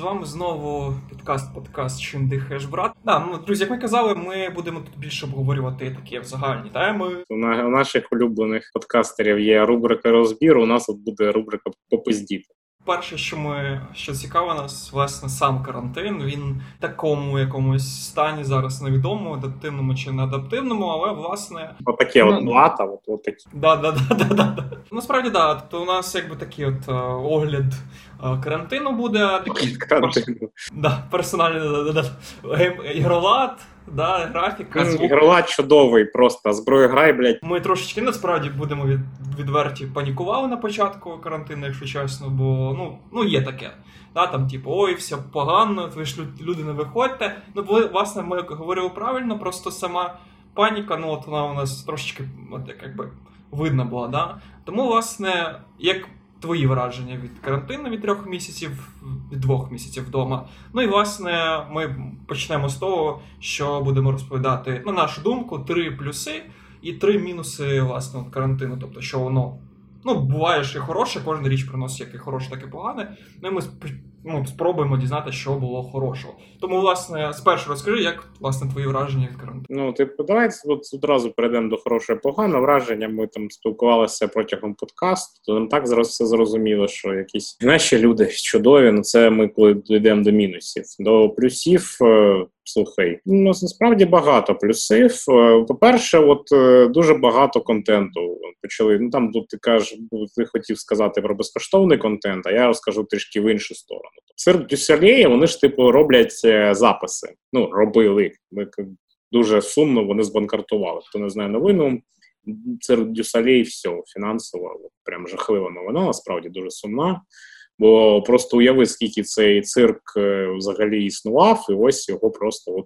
Вами знову підкаст-подкаст Чим дихаєш, брат. Да, ну, друзі, як ми казали, ми будемо тут більше обговорювати такі загальні теми. У наших улюблених подкастерів є рубрика розбіру. У нас от буде рубрика попиздіти. Перше, що ми що цікаво нас, власне, сам карантин. Він в такому якомусь стані зараз невідомо, адаптивному чи не адаптивному, але власне отаке от плата, от, от такі. Да, да, да, да, да. Насправді, да. Тобто у нас якби такий от е, огляд карантину буде. Да, персональний да, ігролад, да, графіка. звук. Ігролад чудовий, просто зброю грай, блядь. Ми трошечки насправді будемо від, відверті панікували на початку карантину, якщо чесно, бо ну, ну є таке. Да, там, типу, ой, все погано, ви ж люди не виходьте. Ну, власне, ми говорили правильно, просто сама паніка, ну от вона у нас трошечки от, як, якби видно була. Да? Тому, власне, як твої враження від карантину від трьох місяців, від двох місяців вдома. Ну і власне ми почнемо з того, що будемо розповідати на нашу думку три плюси і три мінуси власне карантину. Тобто, що воно ну буває що і хороше, кожна річ приносить як і хороше, так і погане. Ну і ми ну, спробуємо дізнати, що було хорошого. Тому, власне, спершу розкажи, як власне твої враження від карантину. Ну, типу, давайте от одразу перейдемо до хорошого погано враження. Ми там спілкувалися протягом подкасту, то нам так зараз все зрозуміло, що якісь наші люди чудові. Ну це ми коли дійдемо до мінусів. До плюсів. Е, слухай, ну насправді багато плюсів. Е, по-перше, от е, дуже багато контенту почали. Ну там тут ти кажеш, ти хотів сказати про безкоштовний контент, а я розкажу трішки в іншу сторону. Серед Дюсалеї вони ж типу роблять е, записи. Ну, робили. Ми дуже сумно вони збанкартували. Хто не знає новину, серед Дюсалей все фінансово, прям жахлива новина, насправді дуже сумна. Бо просто уяви, скільки цей цирк е, взагалі існував, і ось його просто от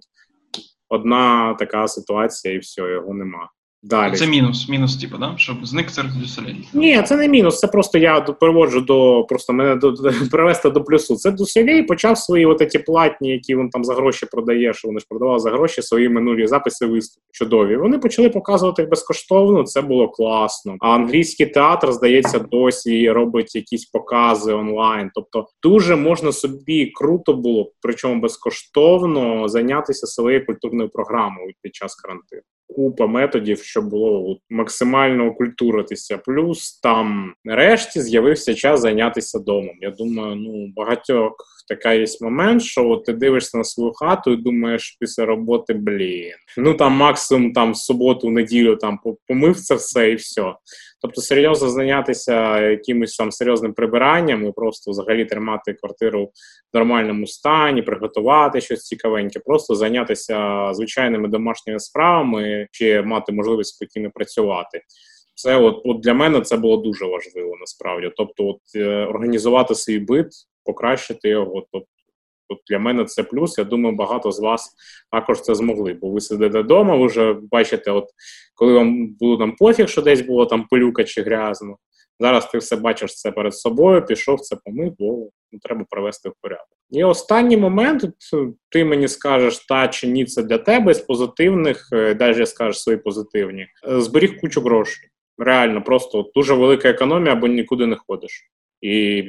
одна така ситуація, і все, його нема. Далі. Це мінус, мінус, типу, да? щоб зник Cirque du Ні, це не мінус. Це просто я переводжу до просто мене до, до привести до плюсу. Це du почав свої от ті платні, які він там за гроші продає, що вони ж продавали за гроші свої минулі записи виступи. Чудові. Вони почали показувати безкоштовно. Це було класно. А англійський театр, здається, досі робить якісь покази онлайн. Тобто, дуже можна собі круто було, причому безкоштовно зайнятися своєю культурною програмою під час карантину купа методів, щоб було максимально окультуритися. Плюс там нарешті з'явився час зайнятися домом. Я думаю, ну багатьох така є момент, що от ти дивишся на свою хату і думаєш після роботи, блін. Ну там максимум там суботу, неділю там помив це все і все. Тобто серйозно зайнятися якимось там серйозним прибиранням і просто взагалі тримати квартиру в нормальному стані, приготувати щось цікавеньке, просто зайнятися звичайними домашніми справами чи мати можливість спокійно працювати. Це от, от для мене це було дуже важливо насправді. Тобто, от е, організувати свій бит, покращити його. Тобто, От для мене це плюс. Я думаю, багато з вас також це змогли. Бо ви сидите вдома, ви вже бачите, от коли вам було там пофіг, що десь було там пилюка чи грязно. Зараз ти все бачиш це перед собою, пішов це помив, бо ну, треба привести в порядок. І останній момент ти мені скажеш, та чи ні, це для тебе з позитивних, навіть я скажеш свої позитивні, зберіг кучу грошей. Реально, просто дуже велика економія, бо нікуди не ходиш. І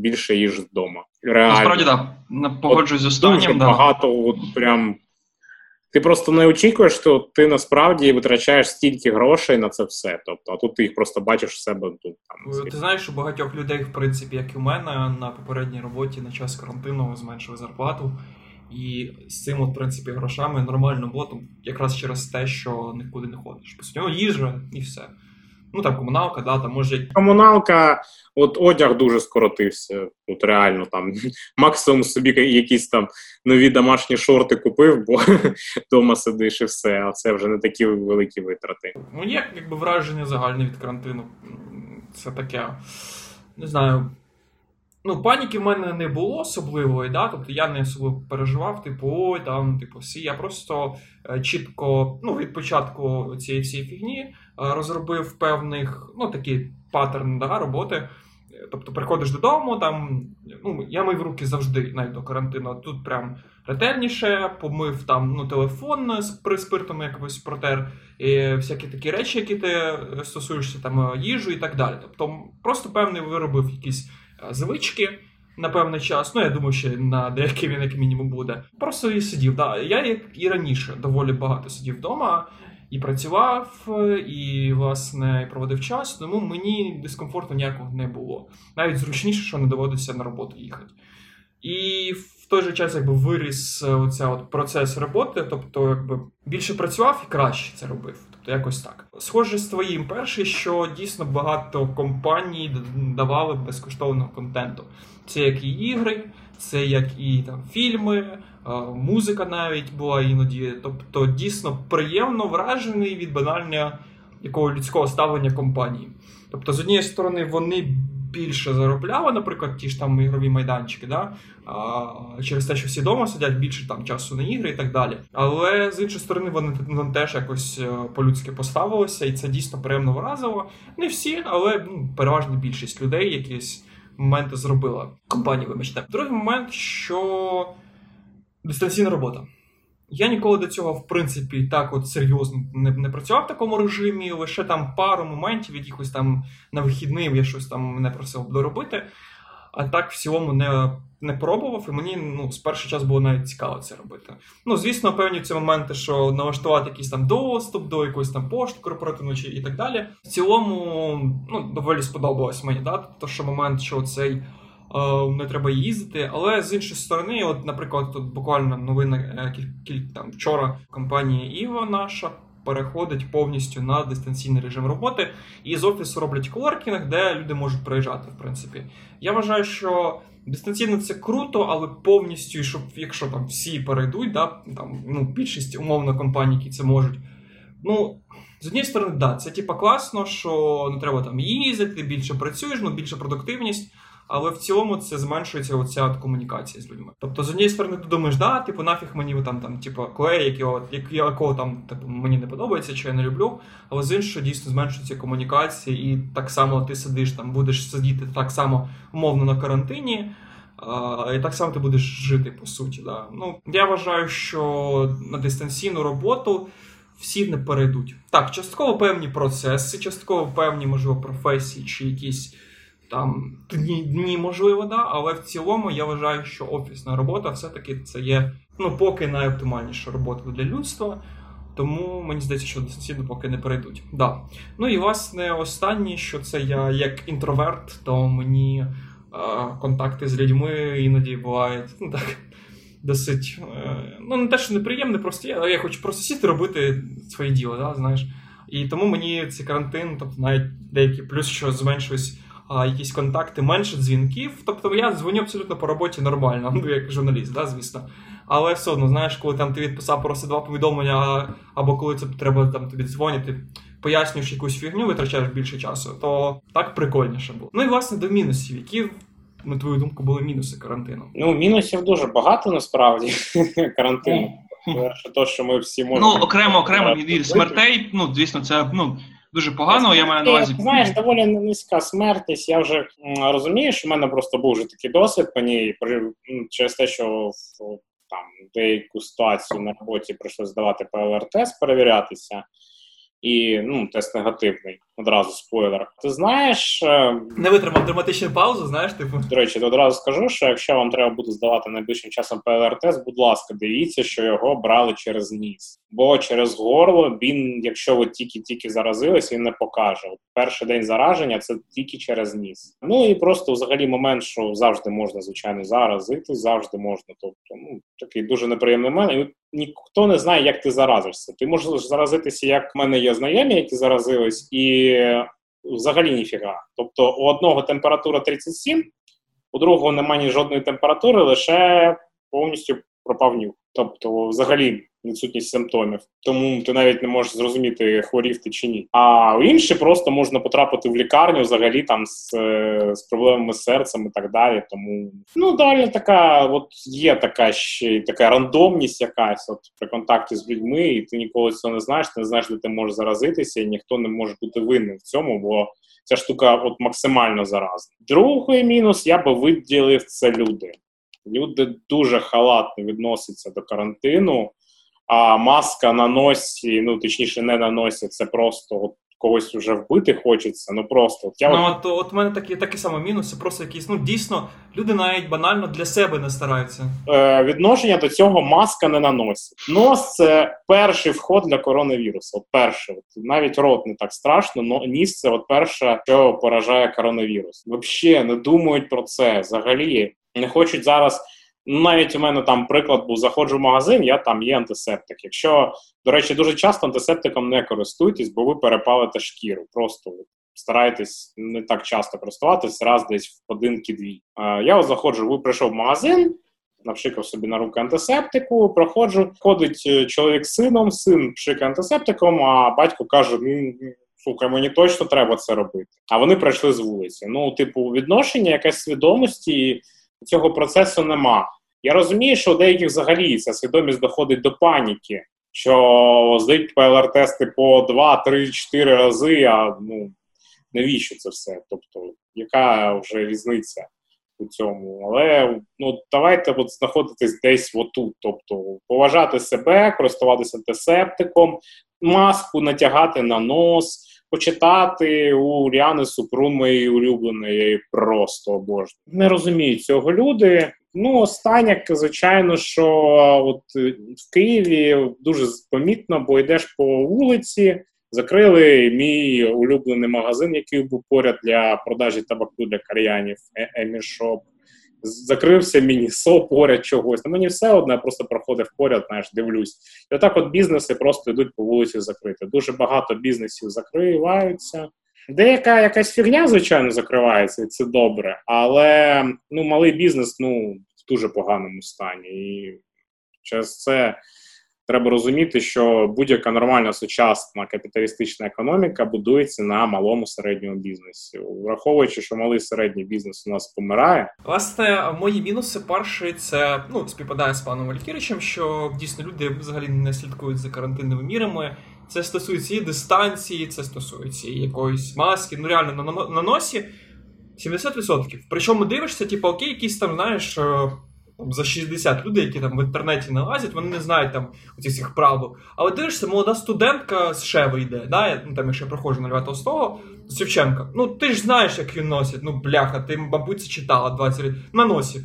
більше їж вдома. Реально. Насправді, так. Да. Погоджуюсь з останнім. Да. Багато от прям. Ти просто не очікуєш, що ти насправді витрачаєш стільки грошей на це все. Тобто, а тут ти їх просто бачиш в себе тут. Там ти знаєш, у багатьох людей, в принципі, як і у мене, на попередній роботі на час карантину зменшили зарплату. І з цим, от, в принципі, грошами нормально було, якраз через те, що нікуди не ходиш. По суті, їжа і все. Ну там комуналка, да, там може. Комуналка, от одяг дуже скоротився. От реально там максимум собі якісь там нові домашні шорти купив, бо вдома сидиш і все, а це вже не такі великі витрати. Ну, є якби враження загальне від карантину. Це таке, не знаю. Ну, паніки в мене не було особливої, да? тобто я не особливо переживав, типу, ой, там, типу, всі. Я просто е, чітко ну, від початку цієї всієї фігні розробив певних ну, такі паттерни да, роботи. Тобто приходиш додому, там, ну, я мив руки завжди, навіть до карантину. Тут прям ретельніше, помив там ну, телефон з приспиртом якось протер, і всякі такі речі, які ти стосуєшся там їжу і так далі. Тобто, просто певний виробив якісь звички. на певний час. Ну, я думаю, ще на деякий він як мінімум буде. Просто і сидів. Да. Я, як і раніше, доволі багато сидів вдома. І працював, і власне проводив час, тому мені дискомфорту ніякого не було. Навіть зручніше, що не доводиться на роботу їхати. І в той же час якби виріс оця от процес роботи, тобто якби більше працював і краще це робив. Тобто якось так. Схоже з твоїм перше, що дійсно багато компаній давали безкоштовного контенту. Це як і ігри, це як і там фільми, музика навіть була іноді. Тобто, дійсно приємно вражений від банального якого людського ставлення компанії. Тобто, з однієї сторони, вони більше заробляли, наприклад, ті ж там ігрові майданчики, да? а, через те, що всі вдома сидять більше там часу на ігри і так далі. Але з іншої сторони, вони нам теж якось е, по-людськи поставилися, і це дійсно приємно вразило. Не всі, але ну, переважна більшість людей якісь моменти зробила компанія, вибачте. Другий момент, що дистанційна робота. Я ніколи до цього, в принципі, так от серйозно не не працював в такому режимі, лише там пару моментів, якихось там на вихідним я щось там мене просив доробити. А так в цілому не не пробував, і мені ну, з перший час було навіть цікаво це робити. Ну, звісно, певні ці моменти, що налаштувати якийсь там доступ до якоїсь там пошти корпоративної і так далі. В цілому ну, доволі сподобалось мені, да? Тобто, що момент, що цей не треба їздити. Але з іншої сторони, от, наприклад, тут буквально новина е, кілька там вчора компанія Іва наша. Переходить повністю на дистанційний режим роботи, і з офісу роблять коворкінг, де люди можуть приїжджати. В принципі, я вважаю, що дистанційно це круто, але повністю, щоб якщо там всі перейдуть, да, там ну більшість умовно компаній, які це можуть. Ну з однієї сторони, да, це типа класно, що не треба там їздити, більше працюєш, ну більше продуктивність але в цілому це зменшується оця комунікація з людьми. Тобто, з однієї сторони, ти думаєш, да, типу, нафіг мені там, там, типу, клей, якого, якого там типу, мені не подобається, чи я не люблю. Але з іншого дійсно зменшується комунікація, і так само ти сидиш там, будеш сидіти так само умовно на карантині. І так само ти будеш жити по суті. Да. Ну, Я вважаю, що на дистанційну роботу всі не перейдуть. Так, частково певні процеси, частково певні, можливо, професії чи якісь там дні, дні можливо, да, але в цілому я вважаю, що офісна робота все-таки це є ну, поки найоптимальніша робота для людства. Тому мені здається, що дистанційно поки не перейдуть. Да. Ну і власне останнє, що це я як інтроверт, то мені е, контакти з людьми іноді бувають ну так, досить. Е, ну, не те, що неприємне, просто я, я хочу просто сіти робити своє діло, да, знаєш. І тому мені цей карантин, тобто навіть деякий плюс, що зменшуюсь а, якісь контакти, менше дзвінків. Тобто я дзвоню абсолютно по роботі нормально, ну як журналіст, да, звісно. Але все одно, знаєш, коли там ти відписав просто два повідомлення, або коли це треба там тобі дзвонити, пояснюєш якусь фігню, витрачаєш більше часу, то так прикольніше було. Ну і власне до мінусів, які. На твою думку, були мінуси карантину? Ну, мінусів дуже багато насправді карантину. Перше, то, що ми всі можемо... Ну, окремо, окремо від смертей, ну, звісно, це ну, дуже погано. Я маю на увазі. Знаєш, доволі низька смертність. Я вже розумію, що в мене просто був вже такий досвід по ній через те, що там деяку ситуацію на роботі прийшлося здавати ПЛР-тест, перевірятися і ну, тест негативний. Одразу спойлер. Ти знаєш. Е, Не витримав драматичну паузу, знаєш, типу. До речі, то одразу скажу, що якщо вам треба буде здавати найближчим часом ПЛР-тест, будь ласка, дивіться, що його брали через ніс. Бо через горло він, якщо ви тільки-тільки заразились, він не покаже. От Перший день зараження це тільки через ніс. Ну і просто взагалі момент, що завжди можна, звичайно, заразити, завжди можна. Тобто, ну такий дуже неприємний момент ніхто не знає, як ти заразишся. Ти можеш заразитися, як в мене є знайомі, які заразились, і взагалі ніфіга. Тобто у одного температура 37, у другого немає жодної температури, лише повністю пропав нюх. Тобто, взагалі відсутність симптомів, тому ти навіть не можеш зрозуміти, хворів ти чи ні. А інші просто можна потрапити в лікарню взагалі там з з проблемами з серцем і так далі. Тому ну далі така, от є така ще така рандомність, якась от при контакті з людьми, і ти ніколи цього не знаєш. Ти не знаєш, де ти можеш заразитися, і ніхто не може бути винним в цьому, бо ця штука от максимально заразна. Другий мінус я би виділив це люди. Люди дуже халатно відносяться до карантину, а маска на носі, ну точніше, не на носі, це просто от когось вже вбити хочеться. Ну просто от я ну от от у мене такі такі самі мінуси, просто якісь ну дійсно люди навіть банально для себе не стараються. Е, Відношення до цього маска не наносить. Нос це перший вход для коронавірусу. От перший. От, навіть рот не так страшно, но ніс це от перше, що поражає коронавірус. Взагалі не думають про це. Взагалі не хочуть зараз. Навіть у мене там приклад був: заходжу в магазин, я там є антисептик. Якщо, до речі, дуже часто антисептиком не користуйтесь, бо ви перепалите шкіру. Просто старайтесь не так часто користуватись, раз десь в одинки-дві. Я от заходжу, ви прийшов в магазин, напшикав собі на руки антисептику, проходжу, ходить е, чоловік з сином, син пшикає антисептиком, а батько каже: ну. Слухай, мені точно треба це робити. А вони прийшли з вулиці. Ну, типу, відношення, якась свідомості цього процесу нема. Я розумію, що у деяких взагалі ця свідомість доходить до паніки, що здають ПЛР-тести по 2, 3, 4 рази. А ну навіщо це все? Тобто, яка вже різниця у цьому? Але ну давайте от знаходитись десь отут. Тобто, поважати себе, користуватися антисептиком, маску натягати на нос почитати у Ріани Супрун, моєї улюбленої, просто обожнюю. Не розуміють цього люди. Ну, останнє, звичайно, що от е, в Києві дуже помітно, бо йдеш по вулиці. Закрили мій улюблений магазин, який був поряд для продажі табаку для кальянів Емішоп закрився Miniso поряд чогось. Ну, Мені все одне, просто проходив поряд, знаєш, дивлюсь. І отак от бізнеси просто йдуть по вулиці закрити. Дуже багато бізнесів закриваються. Деяка якась фігня, звичайно, закривається, і це добре, але ну, малий бізнес ну, в дуже поганому стані. І через це треба розуміти, що будь-яка нормальна сучасна капіталістична економіка будується на малому середньому бізнесі, враховуючи, що малий середній бізнес у нас помирає. Власне, мої мінуси перший це ну співпадає з паном Валькіричем, що дійсно люди взагалі не слідкують за карантинними мірами. Це стосується і дистанції, це стосується і якоїсь маски. Ну реально на, на, на носі 70%. Причому дивишся, типу, окей, якісь там знаєш. Там, за 60 людей, які там в інтернеті не лазять, вони не знають там оцих всіх правил. Але дивишся, молода студентка з Шеви йде, да? ну там якщо проходжу на Льва Толстого, Шевченка. Ну ти ж знаєш, як він носить. Ну, бляха, ти, мабуть, це читала 20 років. На носі.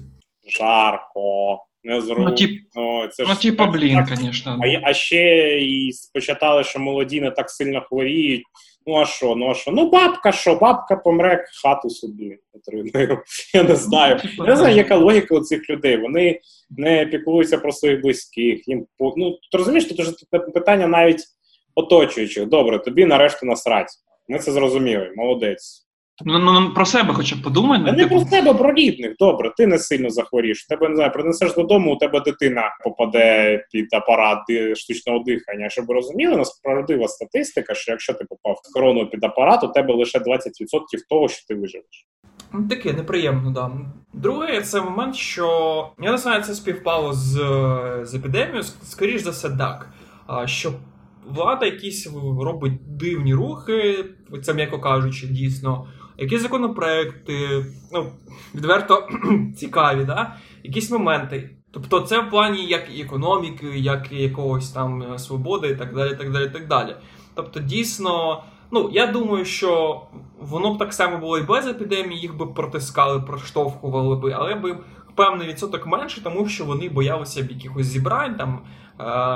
Жарко. Не зручно. Ну, тип, ну, це ну, типа, блін, звісно. А, а ще і спочатали, що молоді не так сильно хворіють. Ну а що, ну а що? Ну, бабка що, бабка помре, хату собі отримує. Я не знаю. Я не знаю, яка логіка у цих людей. Вони не піклуються про своїх близьких. Їм Ну, ти розумієш, тут вже питання навіть оточуючих. Добре, тобі нарешті насрать. Ми це зрозуміли, молодець. Ну, ну, ну про себе хоча б подумай. Не типу... про себе, про рідних. Добре, ти не сильно захворієш. Тебе не знаю, принесеш додому, у тебе дитина попаде під апарат штучного дихання. Щоб ви розуміли, насправдива статистика, що якщо ти попав в корону під апарат, у тебе лише 20% того, що ти виживеш. Ну, таке неприємно, да. Друге, це момент, що я не знаю, це співпало з з епідемією, скоріш за все, так. Що влада якісь робить дивні рухи, це м'яко кажучи, дійсно які законопроекти, ну, відверто цікаві, да? якісь моменти. Тобто, це в плані як і економіки, як і якогось там е, свободи, і так далі. так далі, так далі. Тобто, дійсно, ну я думаю, що воно б так само було і без епідемії, їх би протискали, проштовхували би, але би певний відсоток менше, тому що вони боялися б якихось зібрань там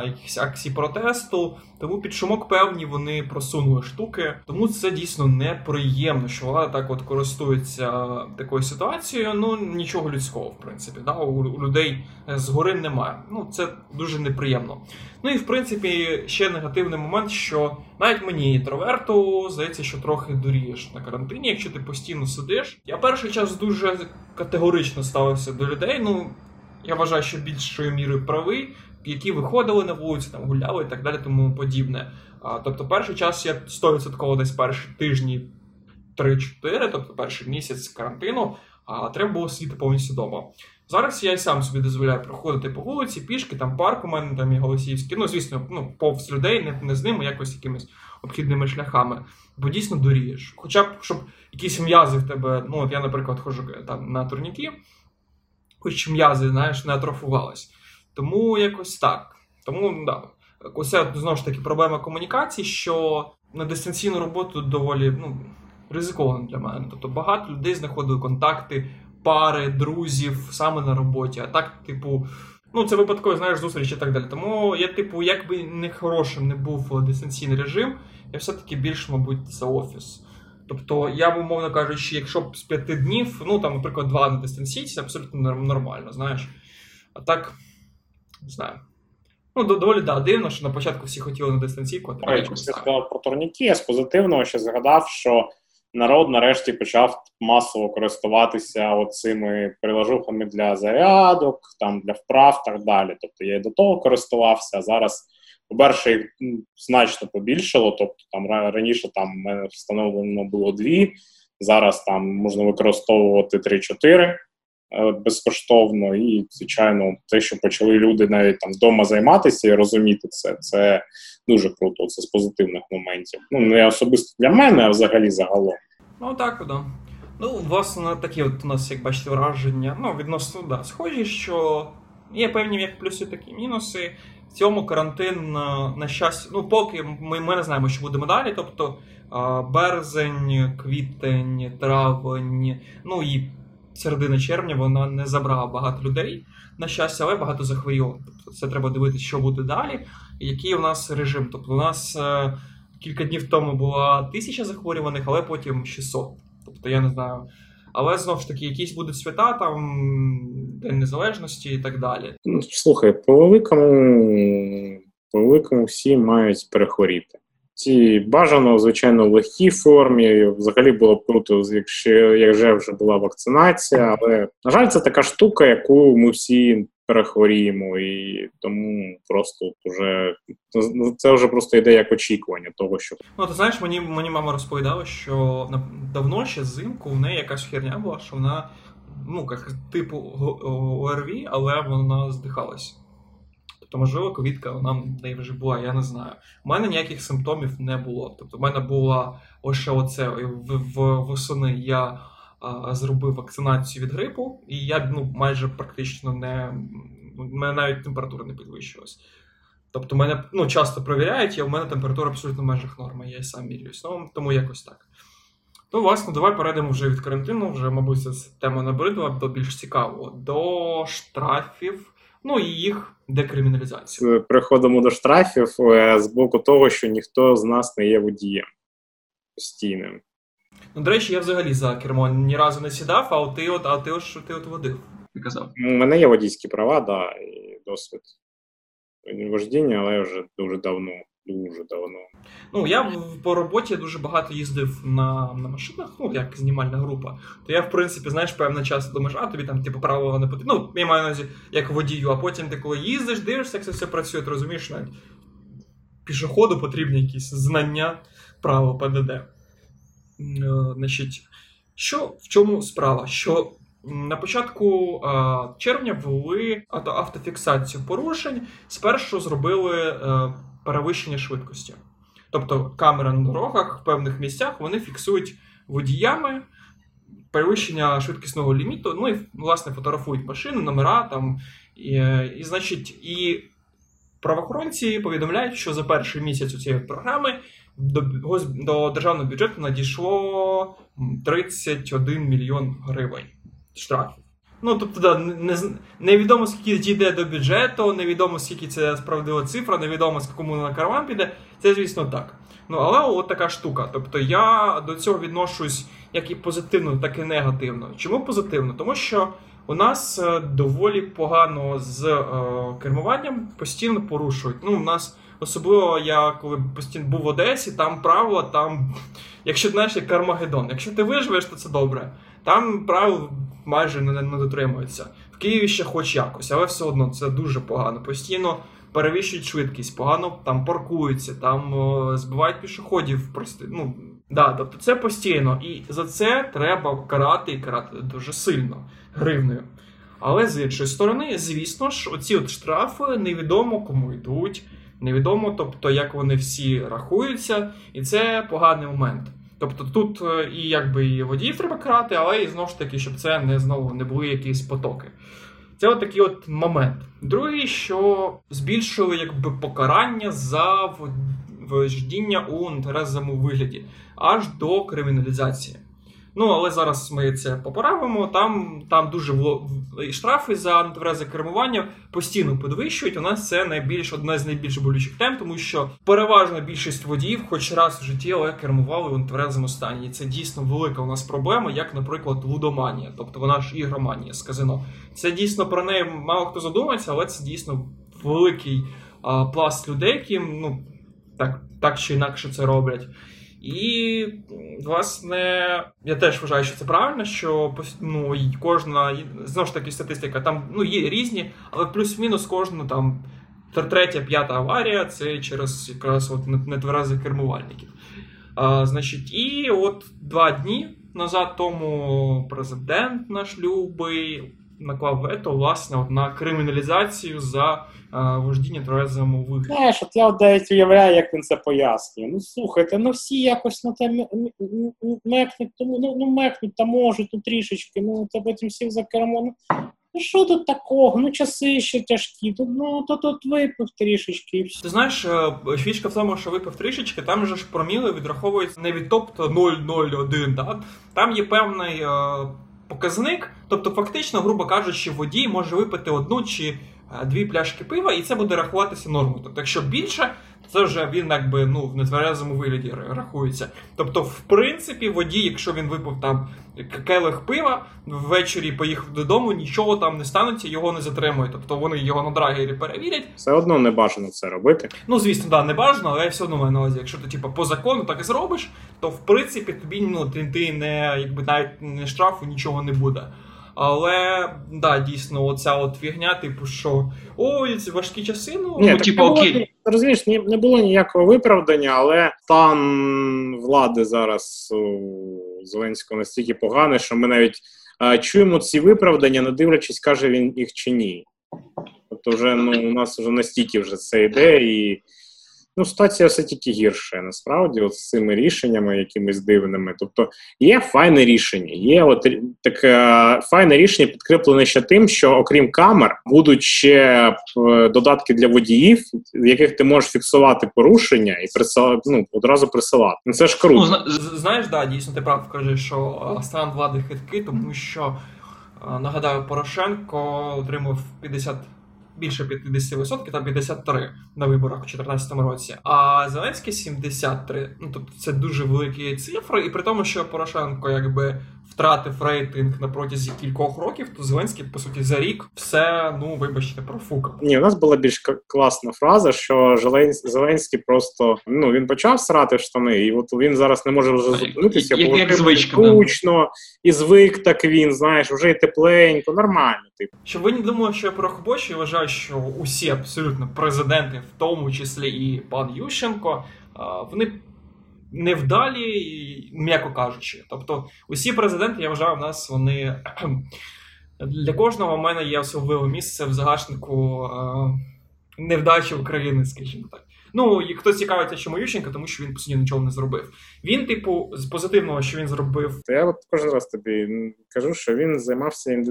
якісь акції протесту. Тому під шумок певні вони просунули штуки. Тому це дійсно неприємно, що влада так от користується такою ситуацією. Ну нічого людського, в принципі, да у людей згори немає. Ну це дуже неприємно. Ну і в принципі ще негативний момент, що навіть мені інтроверту здається, що трохи дурієш на карантині, якщо ти постійно сидиш. Я перший час дуже категорично ставився до людей. Ну я вважаю, що більшою мірою правий які виходили на вулицю, там гуляли і так далі, тому подібне. А, Тобто, перший час я 100% десь перші тижні 3-4, тобто перший місяць карантину, а треба було сидіти повністю вдома. Зараз я і сам собі дозволяю проходити по вулиці, пішки, там парк у мене там і Голосіївський. Ну, звісно, ну, повз людей, не, не з ними, якось якимись обхідними шляхами. Бо дійсно дурієш. Хоча б щоб якісь м'язи в тебе, ну от я, наприклад, ходжу там на турніки, хоч м'язи, знаєш, не атрофувались. Тому якось так. Тому да. Ось знову ж таки проблема комунікації, що на дистанційну роботу доволі ну, ризиковано для мене. Тобто багато людей знаходили контакти, пари, друзів саме на роботі. А так, типу, ну це випадково, знаєш, зустріч і так далі. Тому я, типу, як би не хорошим не був дистанційний режим, я все-таки більш, мабуть, за офіс. Тобто, я б, умовно кажучи, якщо б з п'яти днів, ну там, наприклад, два на дистанційці, абсолютно нормально, знаєш. А так, не знаю. Ну, доволі да, дивно, що на початку всі хотіли на дистанційку, а тепер Ти сказав про турніки, я з позитивного ще згадав, що народ нарешті почав масово користуватися оцими приложухами для зарядок, там для вправ так далі. Тобто я і до того користувався, а зараз, по-перше, їх значно побільшало. Тобто там раніше там встановлено було дві, зараз там можна використовувати 3-4 е, безкоштовно. І, звичайно, те, що почали люди навіть там вдома займатися і розуміти це, це дуже круто. Це з позитивних моментів. Ну не особисто для мене, а взагалі загалом. Ну так, да. Ну, власне, такі от у нас, як бачите, враження. Ну, відносно, да, схожі, що є певні як плюси, так і мінуси. В цьому карантин, на, на щастя, ну, поки ми, ми не знаємо, що будемо далі. Тобто а, березень, квітень, травень, ну і середина червня вона не забрала багато людей, на щастя, але багато захворіло. Тобто це треба дивитися, що буде далі, який у нас режим. Тобто у нас. е, Кілька днів тому була тисяча захворюваних, але потім 600. Тобто я не знаю. Але знову ж таки, якісь будуть свята, там День Незалежності і так далі. Ну, Слухай, по великому, по великому всі мають перехворіти. Ці бажано, звичайно, в легкій формі. Взагалі було б круто, якщо якщо вже була вакцинація. Але на жаль, це така штука, яку ми всі перехворіємо, і тому просто ну, це вже просто йде як очікування того, що Ну, ти знаєш, мені, мені мама розповідала, що давно ще взимку в неї якась херня була, що вона, ну, як типу ОРВІ, але вона здихалась. Тобто, можливо, ковідка вона в неї вже була, я не знаю. У мене ніяких симптомів не було. Тобто, в мене була лише оце в, в восени я а, зробив вакцинацію від грипу, і я ну, майже практично не. Мене навіть температура не підвищилась. Тобто мене ну, часто перевіряють, і у мене температура абсолютно в межах норми, я сам міряюсь. Ну, тому якось так. Ну, власне, давай перейдемо вже від карантину, вже, мабуть, тема набридла до більш цікавого, до штрафів, ну і їх декриміналізацію. приходимо до штрафів е, з боку того, що ніхто з нас не є водієм постійним. Ну, до речі, я взагалі за кермо ні разу не сідав, а от ти от, а ти от, що ти от водив. Ти казав. У мене є водійські права, да, і досвід вождіння, але вже дуже давно. Дуже давно. Ну, я по роботі дуже багато їздив на, на машинах, ну, як знімальна група. То я, в принципі, знаєш, певний час думаєш, а тобі там, типу, правила не потрібно. Ну, я маю на увазі, як водію, а потім ти коли їздиш, дивишся, як це все працює, ти розумієш, навіть пішоходу потрібні якісь знання правил ПДД. Е, Значить, що в чому справа? Що на початку е, червня ввели автофіксацію порушень. Спершу зробили е, перевищення швидкості. Тобто камери на дорогах в певних місцях вони фіксують водіями перевищення швидкісного ліміту, ну і власне фотографують машини, номера там. І, і значить, і правоохоронці повідомляють, що за перший місяць у цієї програми до, до державного бюджету надійшло м, 31 мільйон гривень штрафів. Ну, тобто, да, не, не невідомо скільки дійде до бюджету, невідомо скільки це справедлива цифра, невідомо з кому на карман піде. Це, звісно, так. Ну, але от така штука. Тобто я до цього відношусь як і позитивно, так і негативно. Чому позитивно? Тому що у нас е, доволі погано з е, кермуванням постійно порушують. Ну, у нас особливо я коли постійно був в Одесі, там правила, там, якщо знаєш, як Кармагеддон. Якщо ти виживеш, то це добре. Там правил майже не, не дотримуються. В Києві ще хоч якось, але все одно це дуже погано. Постійно перевищують швидкість, погано там паркуються, там о, збивають пішоходів. Просто, ну, да, тобто це постійно. І за це треба карати і карати дуже сильно гривнею. Але з іншої сторони, звісно ж, оці от штрафи невідомо кому йдуть, невідомо, тобто, як вони всі рахуються, і це поганий момент. Тобто тут е, і якби і водіїв треба карати, але і знову ж таки, щоб це не знову не були якісь потоки. Це от такий от момент. Другий, що збільшили якби покарання за вождіння у нетверезому вигляді аж до криміналізації. Ну, але зараз ми це поправимо. Там там дуже вло... штрафи за нетверезе кермування постійно підвищують. У нас це найбільш одна з найбільш болючих тем, тому що переважна більшість водіїв, хоч раз в житті, але кермували у нетверезому стані. І це дійсно велика у нас проблема, як, наприклад, лудоманія, тобто вона ж ігроманія з казино. Це дійсно про неї мало хто задумається, але це дійсно великий а, пласт людей, які ну так, так чи інакше це роблять. І, власне, я теж вважаю, що це правильно, що ну, кожна знову ж таки статистика там ну, є різні, але плюс-мінус кожна там третя, п'ята аварія це через якраз от нетверезих кермувальників. А, Значить, і от два дні назад тому президент наш любий наклав вето, власне, от на криміналізацію за а, вождіння тверезому вигляді. Знаєш, от я навіть уявляю, як він це пояснює. Ну слухайте, ну всі якось на те мекнуть, ну, ну, ну мекнуть та можуть ну трішечки, ну та потім сів за кермо. Ну, ну що тут такого? Ну часи ще тяжкі, тут ну то тут випив трішечки і все. Ти знаєш, е, фішка в тому, що випив трішечки, там же ж проміли відраховуються не від тобто 0,01, да? там є певний. Показник. Тобто, фактично, грубо кажучи, водій може випити одну чи е, дві пляшки пива, і це буде рахуватися нормою. Тобто, якщо більше, це вже він якби ну в нетверезому вигляді рахується. Тобто, в принципі, водій, якщо він випив там келих пива, ввечері поїхав додому, нічого там не станеться, його не затримує. Тобто вони його на драгері перевірять. Все одно не бажано це робити. Ну, звісно, да, не бажано, але я все одно маю на увазі. Якщо ти типу, по закону так і зробиш, то в принципі тобі ну, ти, ти не якби навіть не штрафу, нічого не буде. Але да, дійсно, оця от фігня, типу, що ой, ці важкі часи, ну Ні, ну, типу, окей. Розумієш, не було ніякого виправдання, але стан влади зараз у Зеленського настільки поганий, що ми навіть а, чуємо ці виправдання, не дивлячись, каже він їх чи ні. Тобто, вже ну, у нас вже настільки вже це йде, і Ну, ситуація все тільки гірше, насправді, от з цими рішеннями, якимись дивними. Тобто є файне рішення, є от таке файне рішення, підкріплене ще тим, що окрім камер будуть ще е, додатки для водіїв, в яких ти можеш фіксувати порушення і присилати, ну, одразу присилати. Ну, Це ж круто. Ну, знаєш, да, дійсно ти прав кажеш, що е, стан влади хиткий, тому що е, нагадаю, Порошенко отримав 50 більше 50%, там 53 на виборах у 2014 році, а Зеленський 73. Ну тобто це дуже великі цифри, і при тому, що Порошенко якби втратив рейтинг на протязі кількох років, то Зеленський, по суті, за рік все, ну вибачте, профукав. Ні, у нас була більш класна фраза, що Зеленський просто ну він почав срати штани, і от він зараз не може вже зупинитися, бо як звичка, скучно, і звик так він, знаєш, вже й тепленько, нормально. Типу. Щоб ви не думали, що я про я вважаю, що усі абсолютно президенти, в тому числі і пан Ющенко, вони невдалі, м'яко кажучи. Тобто, усі президенти, я вважаю, в нас вони для кожного в мене є особливе місце в загашнику невдачі України, скажімо так. Ну, і хтось цікавиться, чому Ющенка, тому що він по суті нічого не зробив. Він, типу, з позитивного, що він зробив. Я от кожен раз тобі кажу, що він займався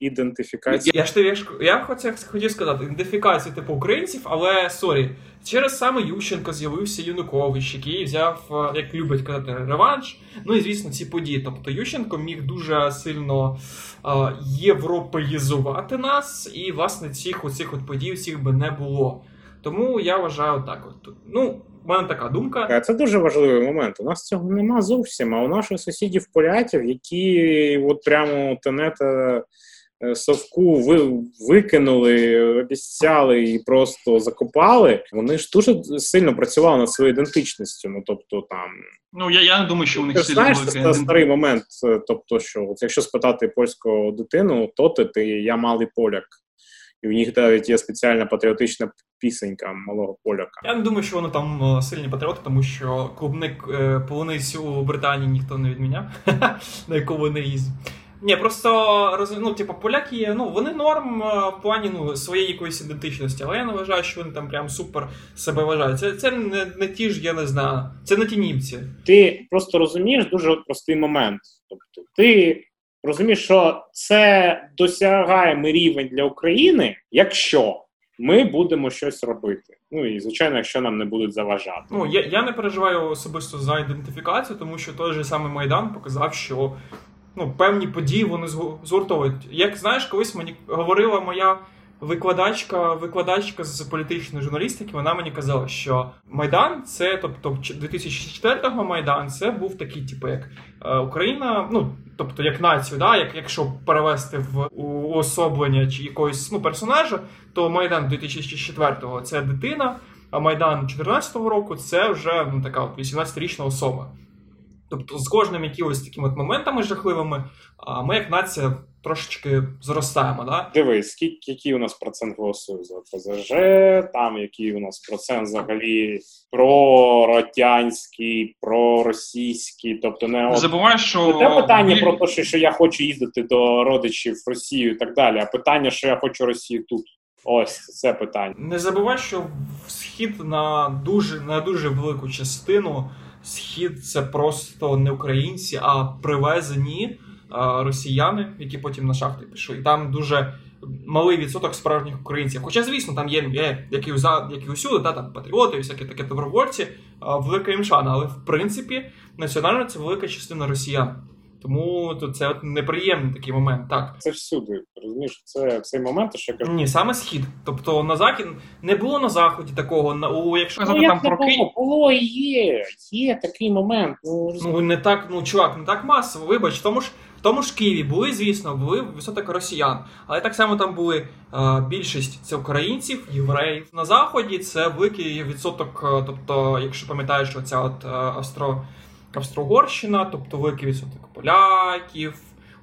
ідентифікацією. Я ж тобі я хотів сказати, ідентифікацією типу українців, але sorry, через саме Ющенка з'явився Янукович, який взяв, як люблять казати, реванш. Ну і звісно, ці події. Тобто Ющенко міг дуже сильно е, європеїзувати нас, і власне цих оцих от подій всіх би не було. Тому я вважаю так. От ну, в мене така думка. Це дуже важливий момент. У нас цього нема зовсім. А у наших сусідів поляків, які от прямо тенета е, совку ви викинули, обіцяли і просто закопали. Вони ж дуже сильно працювали над своєю ідентичністю. Ну тобто там. Ну я я не думаю, що у них ти знаєш це старий момент. Е, тобто, що от якщо спитати польську дитину, то ти, ти я малий поляк і в них навіть є спеціальна патріотична пісенька малого поляка. Я не думаю, що вони там е, сильні патріоти, тому що клубник е, полуницю у Британії ніхто не відміняв, на яку вони їздять. Ні, просто ну, типу, поляки є, ну вони норм е, в плані ну, своєї якоїсь ідентичності, але я не вважаю, що вони там прям супер себе вважають. Це це не, не ті ж, я не знаю. Це не ті німці. Ти просто розумієш дуже простий момент. Тобто, ти розумієш, що це досягаємий рівень для України, якщо ми будемо щось робити. Ну і звичайно, якщо нам не будуть заважати. Ну я я не переживаю особисто за ідентифікацію, тому що той же самий майдан показав, що ну певні події вони згуртовують. Як знаєш, колись мені говорила моя викладачка, викладачка з політичної журналістики, вона мені казала, що Майдан це, тобто 2004-го Майдан, це був такий, типу, як е, Україна, ну тобто як націю, да, як якщо перевести в уособлення чи якогось ну, персонажа, то Майдан 2004-го це дитина, а Майдан 2014 року це вже ну, така от 18-річна особа. Тобто з кожним якимось такими от моментами жахливими, ми як нація трошечки зростаємо. Да? Дивись, скільки який у нас процент голосує за ПЗЖ, там який у нас процент взагалі проротянський, проросійський, тобто не забувай, що не те питання про те, що, що я хочу їздити до родичів в Росію і так далі, а питання, що я хочу Росію тут. Ось це питання. Не забувай, що схід на дуже на дуже велику частину схід це просто не українці, а привезені росіяни, які потім на шахти пішли. І там дуже малий відсоток справжніх українців. Хоча, звісно, там є, є які, які усюди, да, там патріоти, всякі такі добровольці, а, велика імшана, але в принципі національно це велика частина росіян. Тому то це от неприємний такий момент. Так це всюди. Розумієш, це цей момент, що я кажу. ні, саме схід. Тобто на захід не було на заході такого. На у якщо ну, там про було, було є, є такий момент. Ну, ну не так, ну чувак, не так масово. Вибач, тому ж в тому ж Києві були, звісно, були відсоток росіян, але так само там були е, більшість це українців, євреїв. На заході це великий відсоток. Е, тобто, якщо пам'ятаєш, що ця от е, Австро. Австро-Угорщина, тобто великий відсоток поляків,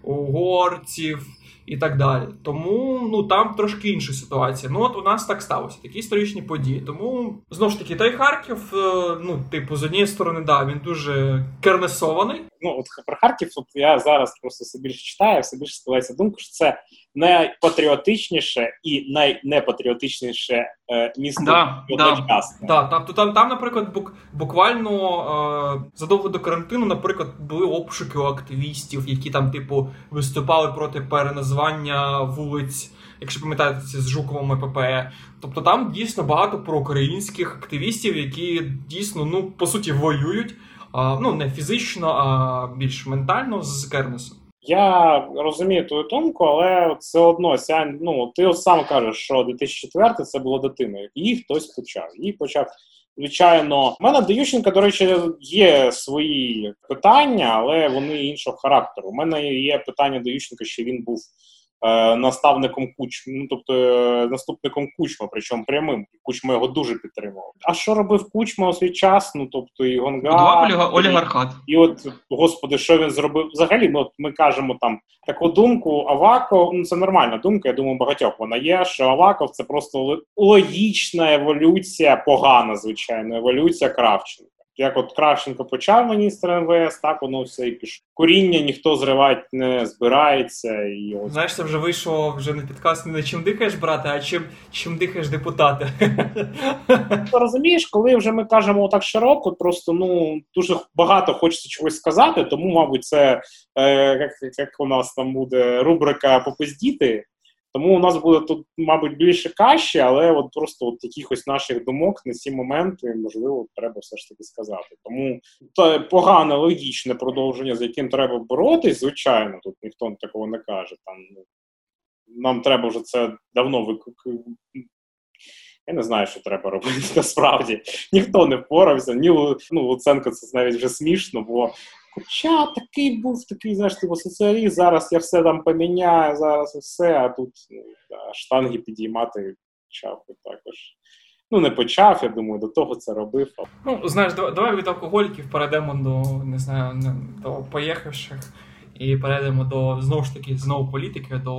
угорців і так далі. Тому ну там трошки інша ситуація. Ну от у нас так сталося, такі історичні події. Тому знову ж таки, той Харків, е, ну, типу, з однієї сторони, да, він дуже кернесований. Ну от про Харків, от я зараз просто все більше читаю, все більше складається думка, що це найпатріотичніше і найнепатріотичніше е, місто да, одночасно. Да, там, там, там, наприклад, бук, буквально е, задовго до карантину, наприклад, були обшуки у активістів, які там, типу, виступали проти переназвання вулиць. Якщо пам'ятаєте, це з Жуковим ППЕ. Тобто там дійсно багато проукраїнських активістів, які дійсно, ну, по суті, воюють. А, ну, не фізично, а більш ментально з Кернесом. Я розумію твою думку, але все одно сянь, ну, ти сам кажеш, що 2004 це було дитиною. Її хтось почав. Її почав. Звичайно, в мене до Ющенка, до речі, є свої питання, але вони іншого характеру. У мене є питання до Ющенка, що він був наставником Кучми, ну тобто е, наступником Кучма, причому прямим. Кучма його дуже підтримував. А що робив Кучма у свій час? Ну тобто і Гонга, і, олігархат. І, от, господи, що він зробив взагалі? Ну, от ми кажемо там таку думку. Аваков, ну це нормальна думка. Я думаю, багатьох вона є. Що Аваков це просто логічна еволюція, погана звичайно, еволюція Кравченка як от Кравченко почав міністр МВС, так воно все і пішло. Коріння ніхто зривати не збирається. І от... Знаєш, це вже вийшло вже не підказ не чим дихаєш, брате, а чим чим дихаєш депутати. Розумієш, коли вже ми кажемо так широко, просто ну дуже багато хочеться чогось сказати, тому, мабуть, це е, як, як у нас там буде рубрика попиздіти. Тому у нас буде тут, мабуть, більше каші, але от просто от якихось наших думок на ці моменти можливо треба все ж таки сказати. Тому це погане логічне продовження, з яким треба боротись, звичайно, тут ніхто такого не каже. Там ну, нам треба вже це давно виклик. Я не знаю, що треба робити насправді. Ніхто не впорався. Ні ну, Луценко це навіть вже смішно, бо Хоча такий був такий, знаєш, типу соціаліст, зараз я все там поміняю, зараз все, а тут ну, да, штанги підіймати почав також. Ну, не почав, я думаю, до того це робив. Ну, знаєш, давай від алкоголіків перейдемо до не знаю, до поїхавших і перейдемо до знову ж таки знову політики, до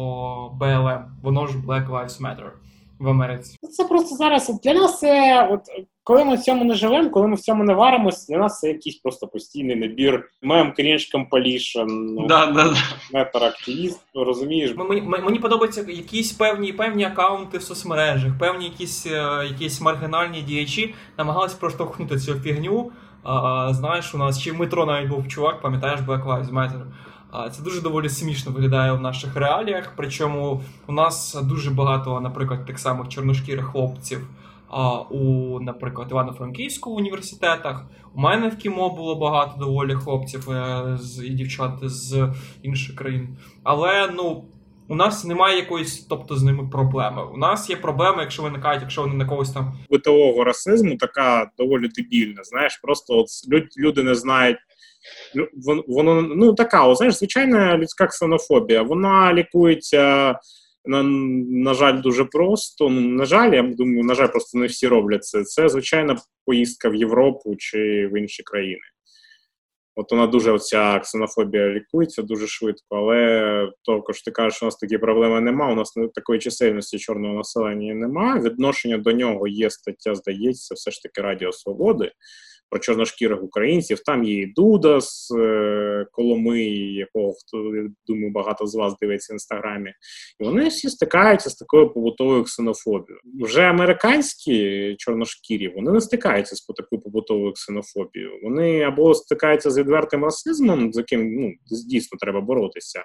БЛМ. Воно ж Black Lives Matter в Америці. Це просто зараз для нас це от коли ми в цьому не живемо, коли ми в цьому не варимось, для нас це якийсь просто постійний набір мем, крінж компалішн, ну, да, да. метар-активіст, розумієш? Мені, мені подобаються якісь певні певні акаунти в соцмережах, певні якісь е, якісь маргінальні діячі намагались проштовхнути цю фігню. А, Знаєш, у нас чи в метро навіть був чувак, пам'ятаєш Black Lives Matter. Це дуже доволі смішно виглядає в наших реаліях. Причому у нас дуже багато, наприклад, тих самих чорношкірих хлопців у, наприклад, Івано-Франківському університетах. У мене в кімо було багато доволі хлопців е, і дівчат з інших країн. Але ну. У нас немає якоїсь, тобто з ними проблеми. У нас є проблеми, якщо виникають, якщо вони на когось там битового расизму, така доволі дебільна. Знаєш, просто от люди не знають. Воно ну така, знаєш, звичайна людська ксенофобія. Вона лікується на на жаль, дуже просто. Ну, на жаль, я думаю, на жаль, просто не всі роблять це. Це звичайна поїздка в Європу чи в інші країни. От вона дуже оця ксенофобія лікується дуже швидко, але також ти кажеш, що у нас такі проблеми немає. У нас такої чисельності чорного населення немає. Відношення до нього є стаття, здається, все ж таки Радіо Свободи про чорношкірих українців. Там є і Дуда з е, Коломи, якого хто думаю, багато з вас дивиться в інстаграмі. І вони всі стикаються з такою побутовою ксенофобією. Вже американські чорношкірі вони не стикаються з такою побутовою ксенофобією. Вони або стикаються з відвертим расизмом, з яким ну дійсно треба боротися.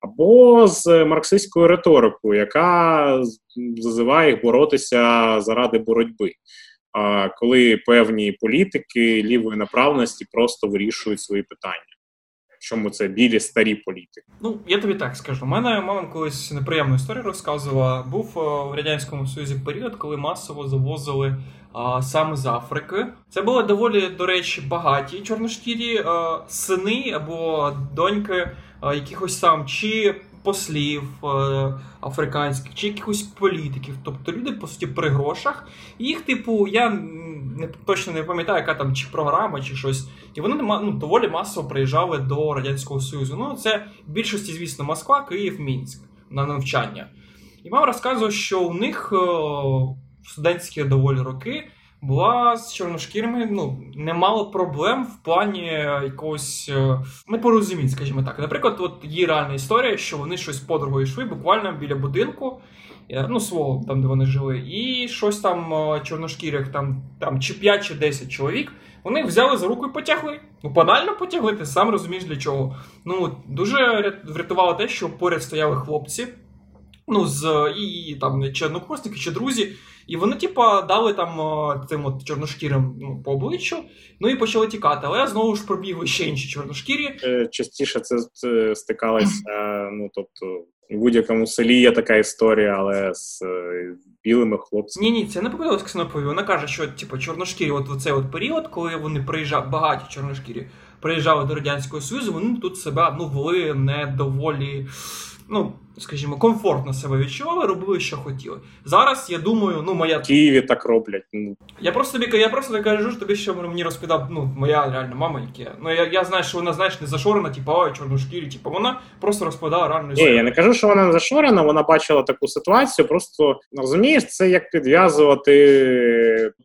Або з марксистською риторикою, яка зазиває їх боротися заради боротьби коли певні політики лівої направленості просто вирішують свої питання. Чому це білі старі політики? Ну я тобі так скажу. У мене мама колись неприємну історію розказувала. Був е, в радянському союзі період, коли масово завозили саме з Африки. Це були доволі, до речі, багаті чорношкірі е, сини або доньки а, якихось там чи послів е, африканських чи якихось політиків. Тобто люди, по суті, при грошах. Їх, типу, я не точно не пам'ятаю, яка там чи програма, чи щось. І вони ну, доволі масово приїжджали до Радянського Союзу. Ну, це в більшості, звісно, Москва, Київ, Мінськ на навчання. І мама розказував, що у них е, студентські доволі роки була з чорношкірими, ну немало проблем в плані якогось е, непорозумінь, скажімо так. Наприклад, от є реальна історія, що вони щось подругою йшли буквально біля будинку, е, ну свого там, де вони жили, і щось там е, чорношкірих, там там чи 5, чи 10 чоловік. Вони взяли за руку і потягли. Ну, банально потягли, ти сам розумієш для чого. Ну дуже врятувало те, що поряд стояли хлопці. Ну, з і, і там чи однокурсники, чи друзі, і вони, типа, дали там цим от чорношкірим ну, по обличчю, ну і почали тікати. Але знову ж пробігли ще інші чорношкірі. Е, частіше це, стикалося, ну тобто, в будь-якому селі є така історія, але з е, білими хлопцями. Ні, ні, це не показалось ксенофобію. Вона каже, що типу, чорношкірі, от в цей от період, коли вони приїжджали, багаті чорношкірі приїжджали до Радянського Союзу, вони тут себе ну, вели недоволі ну, скажімо, комфортно себе відчували, робили, що хотіли. Зараз я думаю, ну моя В Києві так роблять. Ну. Я просто тобі я просто кажу тобі, що мені розповідав ну, моя реальна мама, яке. Ну я я знаю, що вона знаєш не зашорена, типу, ой, чорношкірі, типу, вона просто розповідала реальну. Ні, я не кажу, що вона не зашорена, вона бачила таку ситуацію. Просто розумієш, це як підв'язувати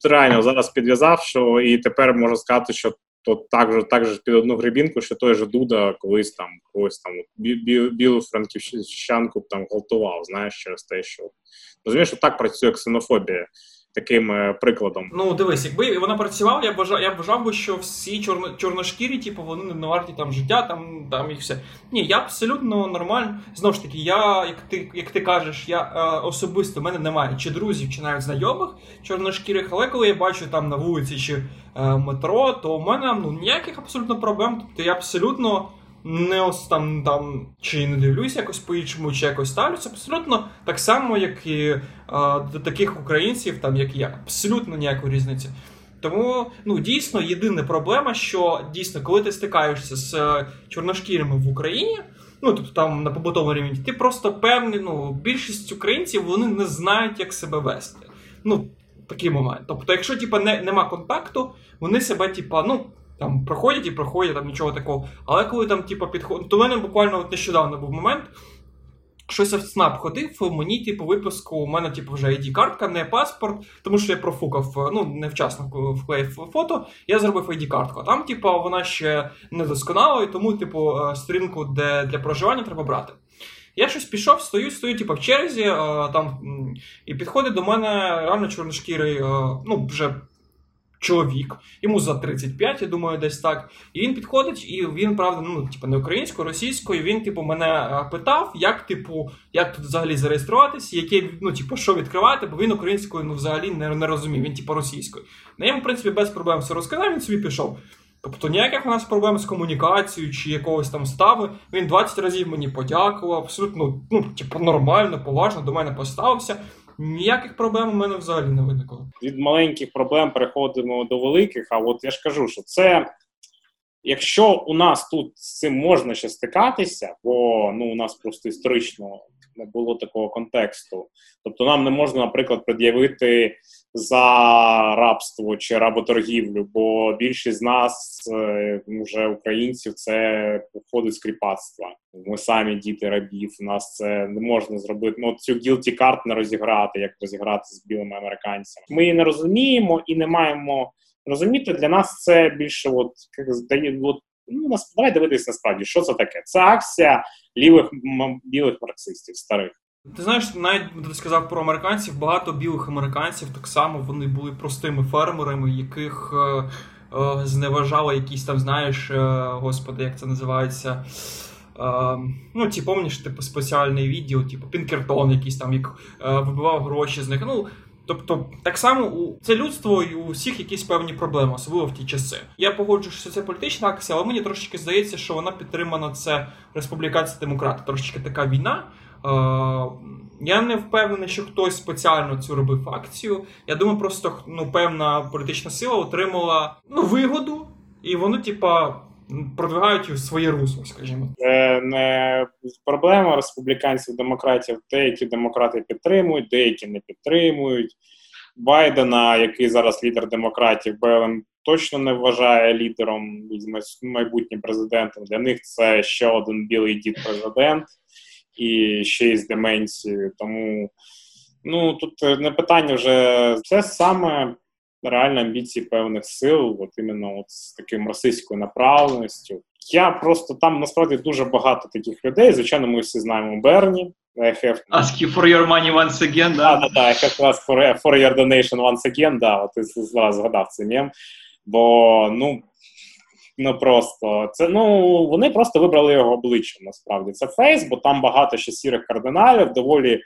реально зараз підв'язав, що і тепер можна сказати, що то так же, так же під одну грибінку, що той же Дуда колись там когось там бі, бі, білу франківщанку там гвалтував, знаєш, через те, що розумієш, що так працює ксенофобія таким е, прикладом. Ну дивись, якби вона працювала, я бажав, я вважав би, що всі чорно, чорношкірі, типу, вони не варті там життя, там там і все. Ні, я абсолютно нормально. Знову ж таки, я, як ти як ти кажеш, я е, особисто в мене немає чи друзів, чи навіть знайомих чорношкірих, але коли я бачу там на вулиці чи е, метро, то у мене ну ніяких абсолютно проблем. Тобто я абсолютно не ось там там чи не дивлюся якось по-іншому, чи якось ставлюся. Абсолютно так само, як і а, до таких українців, там як я. Абсолютно ніякої різниці. Тому ну дійсно єдина проблема, що дійсно, коли ти стикаєшся з е, чорношкірими в Україні, ну тобто там на побутовому рівні, ти просто певний, ну більшість українців вони не знають, як себе вести. Ну, такий момент. Тобто, якщо типа не, нема контакту, вони себе, типа, ну. Там проходять і проходять, там нічого такого. Але коли там, типу, підходить. То в мене буквально от нещодавно був момент. Щось в СНАП ходив, мені, типу, випуску, у мене, типу, вже ID-картка, не паспорт, тому що я профукав, ну, невчасно вклеїв фото, я зробив ID-картку. Там, типу, вона ще не досконала, і тому, типу, е, сторінку де для проживання треба брати. Я щось пішов, стою, стою, типу, в черзі, е, там, і підходить до мене реально чорношкірий, е, ну, вже чоловік, йому за 35, я думаю, десь так. І він підходить, і він, правда, ну, типу, не українською, російською. Він, типу, мене е, питав, як, типу, як тут взагалі зареєструватися, яке, ну, типу, що відкривати, бо він українською ну, взагалі не, не розумів, він, типу, російською. Ну, я йому, в принципі, без проблем все розказав, він собі пішов. Тобто ніяких у нас проблем з комунікацією чи якогось там стави. Він 20 разів мені подякував, абсолютно ну, типу, нормально, поважно до мене поставився. Ніяких проблем у мене взагалі не виникло. Від маленьких проблем переходимо до великих. А от я ж кажу, що це. Якщо у нас тут з цим можна ще стикатися, бо ну у нас просто історично не було такого контексту. Тобто нам не можна, наприклад, пред'явити за рабство чи работоргівлю, бо більшість з нас, е, вже українців, це походить з кріпацтва. Ми самі діти рабів. У нас це не можна зробити. Ну цю guilty card не розіграти, як розіграти з білими американцями. Ми її не розуміємо і не маємо розуміти. Для нас це більше, от от ну нас давай дивитись насправді, що це таке. Це акція лівих білих марксистів старих. Ти знаєш, навіть ти сказав про американців, багато білих американців так само вони були простими фермерами, яких е, е, зневажали якісь там, знаєш, е, господи, як це називається. Е, ну, ті помніш, типу, спеціальне відео, типу Пінкертон, якийсь там, як е, вибивав гроші з них. Ну, Тобто, так само у це людство і у всіх якісь певні проблеми, особливо в ті часи. Я погоджу, що це політична акція, але мені трошечки здається, що вона підтримана це республіканці демократи. Трошечки така війна. Е, я не впевнений, що хтось спеціально цю робив акцію. Я думаю, просто ну, певна політична сила отримала ну, вигоду, і вони, типа, продвигають своє русло, скажімо. Це не проблема республіканців, демократів. Деякі демократи підтримують, деякі не підтримують. Байдена, який зараз лідер демократів, БЛМ точно не вважає лідером майбутнім президентом. Для них це ще один білий дід президент і ще й з деменцією. Тому ну тут не питання вже це саме реальні амбіції певних сил, от іменно от з таким російською направленістю. Я просто там насправді дуже багато таких людей. Звичайно, ми всі знаємо Берні. I have... Ask you for your money once again, да? Да, да, I have asked for, for your donation once again, да, от ти зараз згадав цей мем. Бо, ну, Ну просто це ну вони просто вибрали його обличчя. Насправді це фейс, бо там багато ще сірих кардиналів, доволі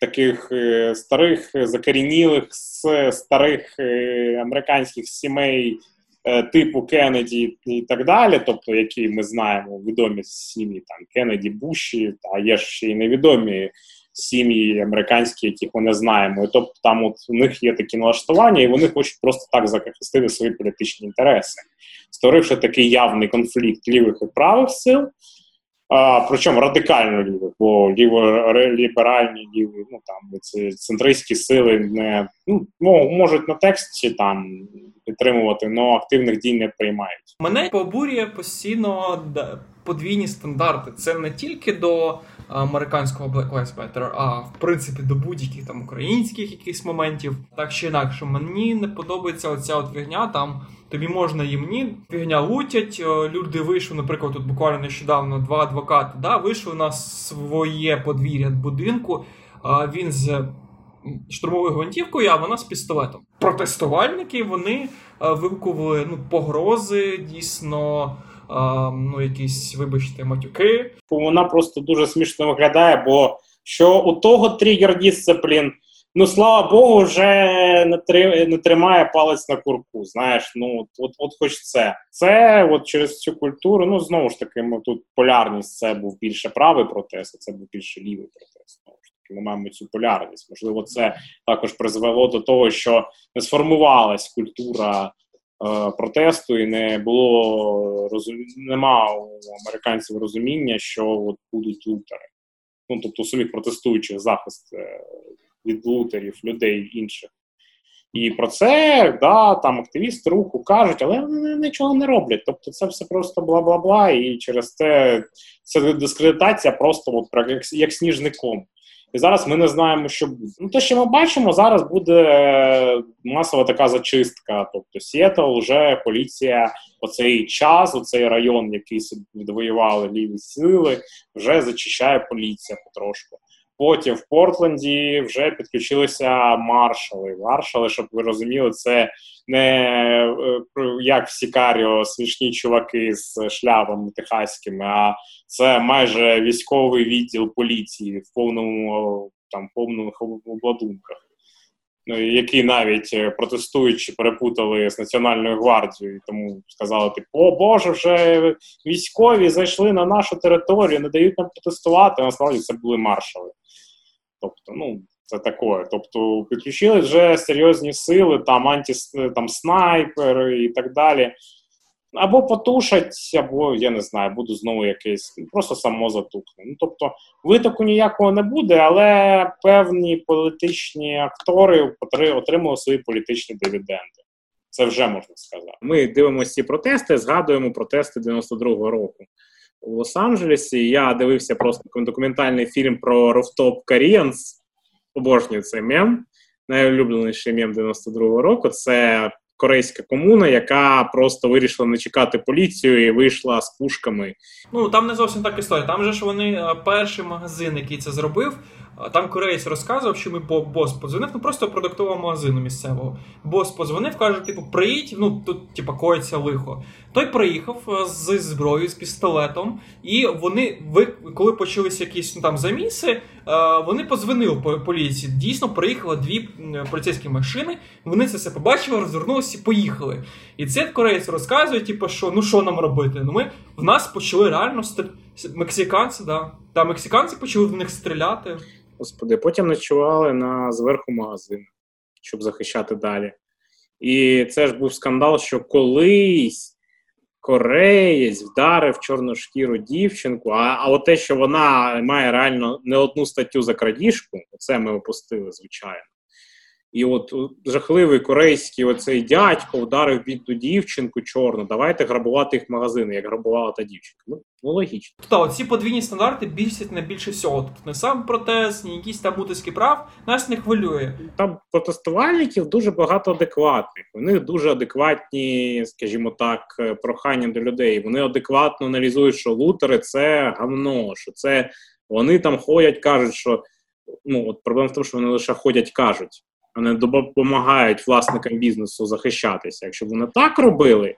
таких е, старих закорінілих з старих е, американських сімей е, типу Кеннеді і так далі. Тобто, які ми знаємо, відомі сім'ї там Кеннеді, Буші, та є ще й невідомі. Сім'ї американські, яких ми не знаємо, і тобто там от у них є такі налаштування, і вони хочуть просто так захистити свої політичні інтереси створивши такий явний конфлікт лівих і правих сил, а, причому радикально лівих, бо ліво-ліберальні ліві, ну там ці центристські сили не ну, можуть на тексті там підтримувати, але активних дій не приймають. Мене побурює постійно подвійні стандарти. Це не тільки до американського Black Lives Matter, а в принципі до будь-яких там українських якихось моментів. Так чи інакше, мені не подобається оця от фігня там. Тобі можна їм ні, фігня лутять. Е, люди вийшли, наприклад, тут буквально нещодавно два адвокати да, вийшли на своє подвір'я будинку. Він з штурмовою гвинтівкою, а вона з пістолетом. Протестувальники вони е, вигукували ну, погрози, дійсно. Ну, якісь, вибачте, матюки. Вона просто дуже смішно виглядає, бо що у того тригер дисциплін ну слава Богу, вже не три, не тримає палець на курку. Знаєш, ну от, от, от хоч це. Це от через цю культуру. Ну знову ж таки, ми тут полярність це був більше правий протест, а це був більше лівий протест. Знову ж таки, ми маємо цю полярність. Можливо, це також призвело до того, що не сформувалась культура. Е, протесту і не було нема у американців розуміння, що от будуть лутери. Ну тобто самих протестуючих захист е, від лутерів, людей інших. І про це да, там активісти руху кажуть, але вони нічого не роблять. Тобто це все просто бла бла бла, і через це це дискредитація просто от, як сніжником. І зараз ми не знаємо, що буде. Ну, те, що ми бачимо, зараз буде масова така зачистка. Тобто, Сіетл вже поліція, оцей час, оцей район, який відвоювали ліві сили, вже зачищає поліція потрошку. Потім в Портленді вже підключилися маршали. Маршали, щоб ви розуміли, це не е, як в Сікаріо смішні чуваки з шляпами техаськими, а це майже військовий відділ поліції в повному там повних обладунках. Ну, які навіть е, протестуючи перепутали з Національною гвардією, тому сказали: типу, о Боже, вже військові зайшли на нашу територію, не дають нам протестувати. Насправді це були маршали. Тобто, ну, це таке. Тобто, підключили вже серйозні сили, там анті, там снайпери і так далі. Або потушать, або я не знаю, буду знову якийсь, просто само затухне. Ну тобто, витоку ніякого не буде, але певні політичні актори отримали свої політичні дивіденди. Це вже можна сказати. Ми дивимося ці протести, згадуємо протести 92-го року у Лос-Анджелесі. Я дивився просто документальний фільм про Rooftop Koreans. Обожнюю цей мем. Найулюбленіший мем 92-го року. Це корейська комуна, яка просто вирішила не чекати поліцію і вийшла з пушками. Ну там не зовсім так історія. Там же ж вони е, перший магазин, який це зробив. Там кореєць розказував, що ми бос подзвонив, ну просто продуктового магазину місцевого. Бос подзвонив, каже, типу, приїдь, ну тут, типу, коїться лихо. Той приїхав е, з зброєю, з пістолетом, і вони, коли почалися якісь ну, там заміси, е, вони подзвонили поліції. Дійсно, приїхали дві поліцейські машини, вони це все побачили, розвернулися і поїхали. І цей кореєць розказує, типу, що ну що нам робити? Ну ми в нас почали реально стріляти. Мексиканці, да. Та мексиканці почали в них стріляти. Господи, потім ночували на зверху магазину, щоб захищати далі. І це ж був скандал, що колись кореєць вдарив чорну шкіру дівчинку, а а от те, що вона має реально не одну статтю за крадіжку, це ми опустили, звичайно. І от жахливий корейський оцей дядько вдарив бідну дівчинку чорну. Давайте грабувати їх магазини, як грабувала та дівчинка. Ну, ну логічно. Тобто ці подвійні стандарти більшять не більше всього. Тут не сам протест, ні якісь там утиски прав нас не хвилює. Там протестувальників дуже багато адекватних. Вони дуже адекватні, скажімо так, прохання до людей. Вони адекватно аналізують, що лутери це гавно, що це вони там ходять, кажуть, що ну от проблема в тому, що вони лише ходять, кажуть вони допомагають власникам бізнесу захищатися. Якщо вони так робили,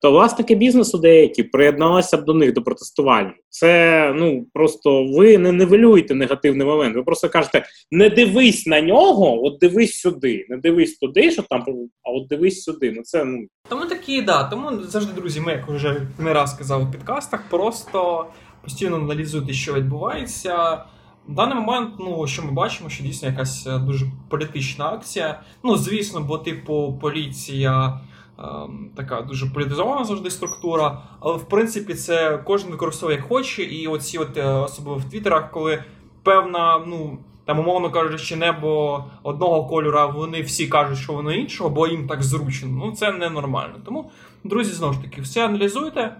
то власники бізнесу деякі приєдналися б до них до протестувальних. Це ну просто ви не нивелюєте негативний момент. Ви просто кажете: не дивись на нього, от дивись сюди. Не дивись туди, що там, а от дивись сюди. Ну це ну тому такі, да. Тому завжди, друзі, ми як вже не раз казав у підкастах, просто постійно аналізуйте, що відбувається. В даний момент, ну що ми бачимо, що дійсно якась е, дуже політична акція. Ну, звісно, бо, типу, поліція е, така дуже політизована завжди структура, але в принципі це кожен використовує як хоче, і оці от е, особливо в Твіттерах, коли певна, ну. Там, умовно кажучи, небо одного кольора, вони всі кажуть, що воно іншого, бо їм так зручно. Ну це ненормально. Тому, друзі, знову ж таки, все аналізуйте.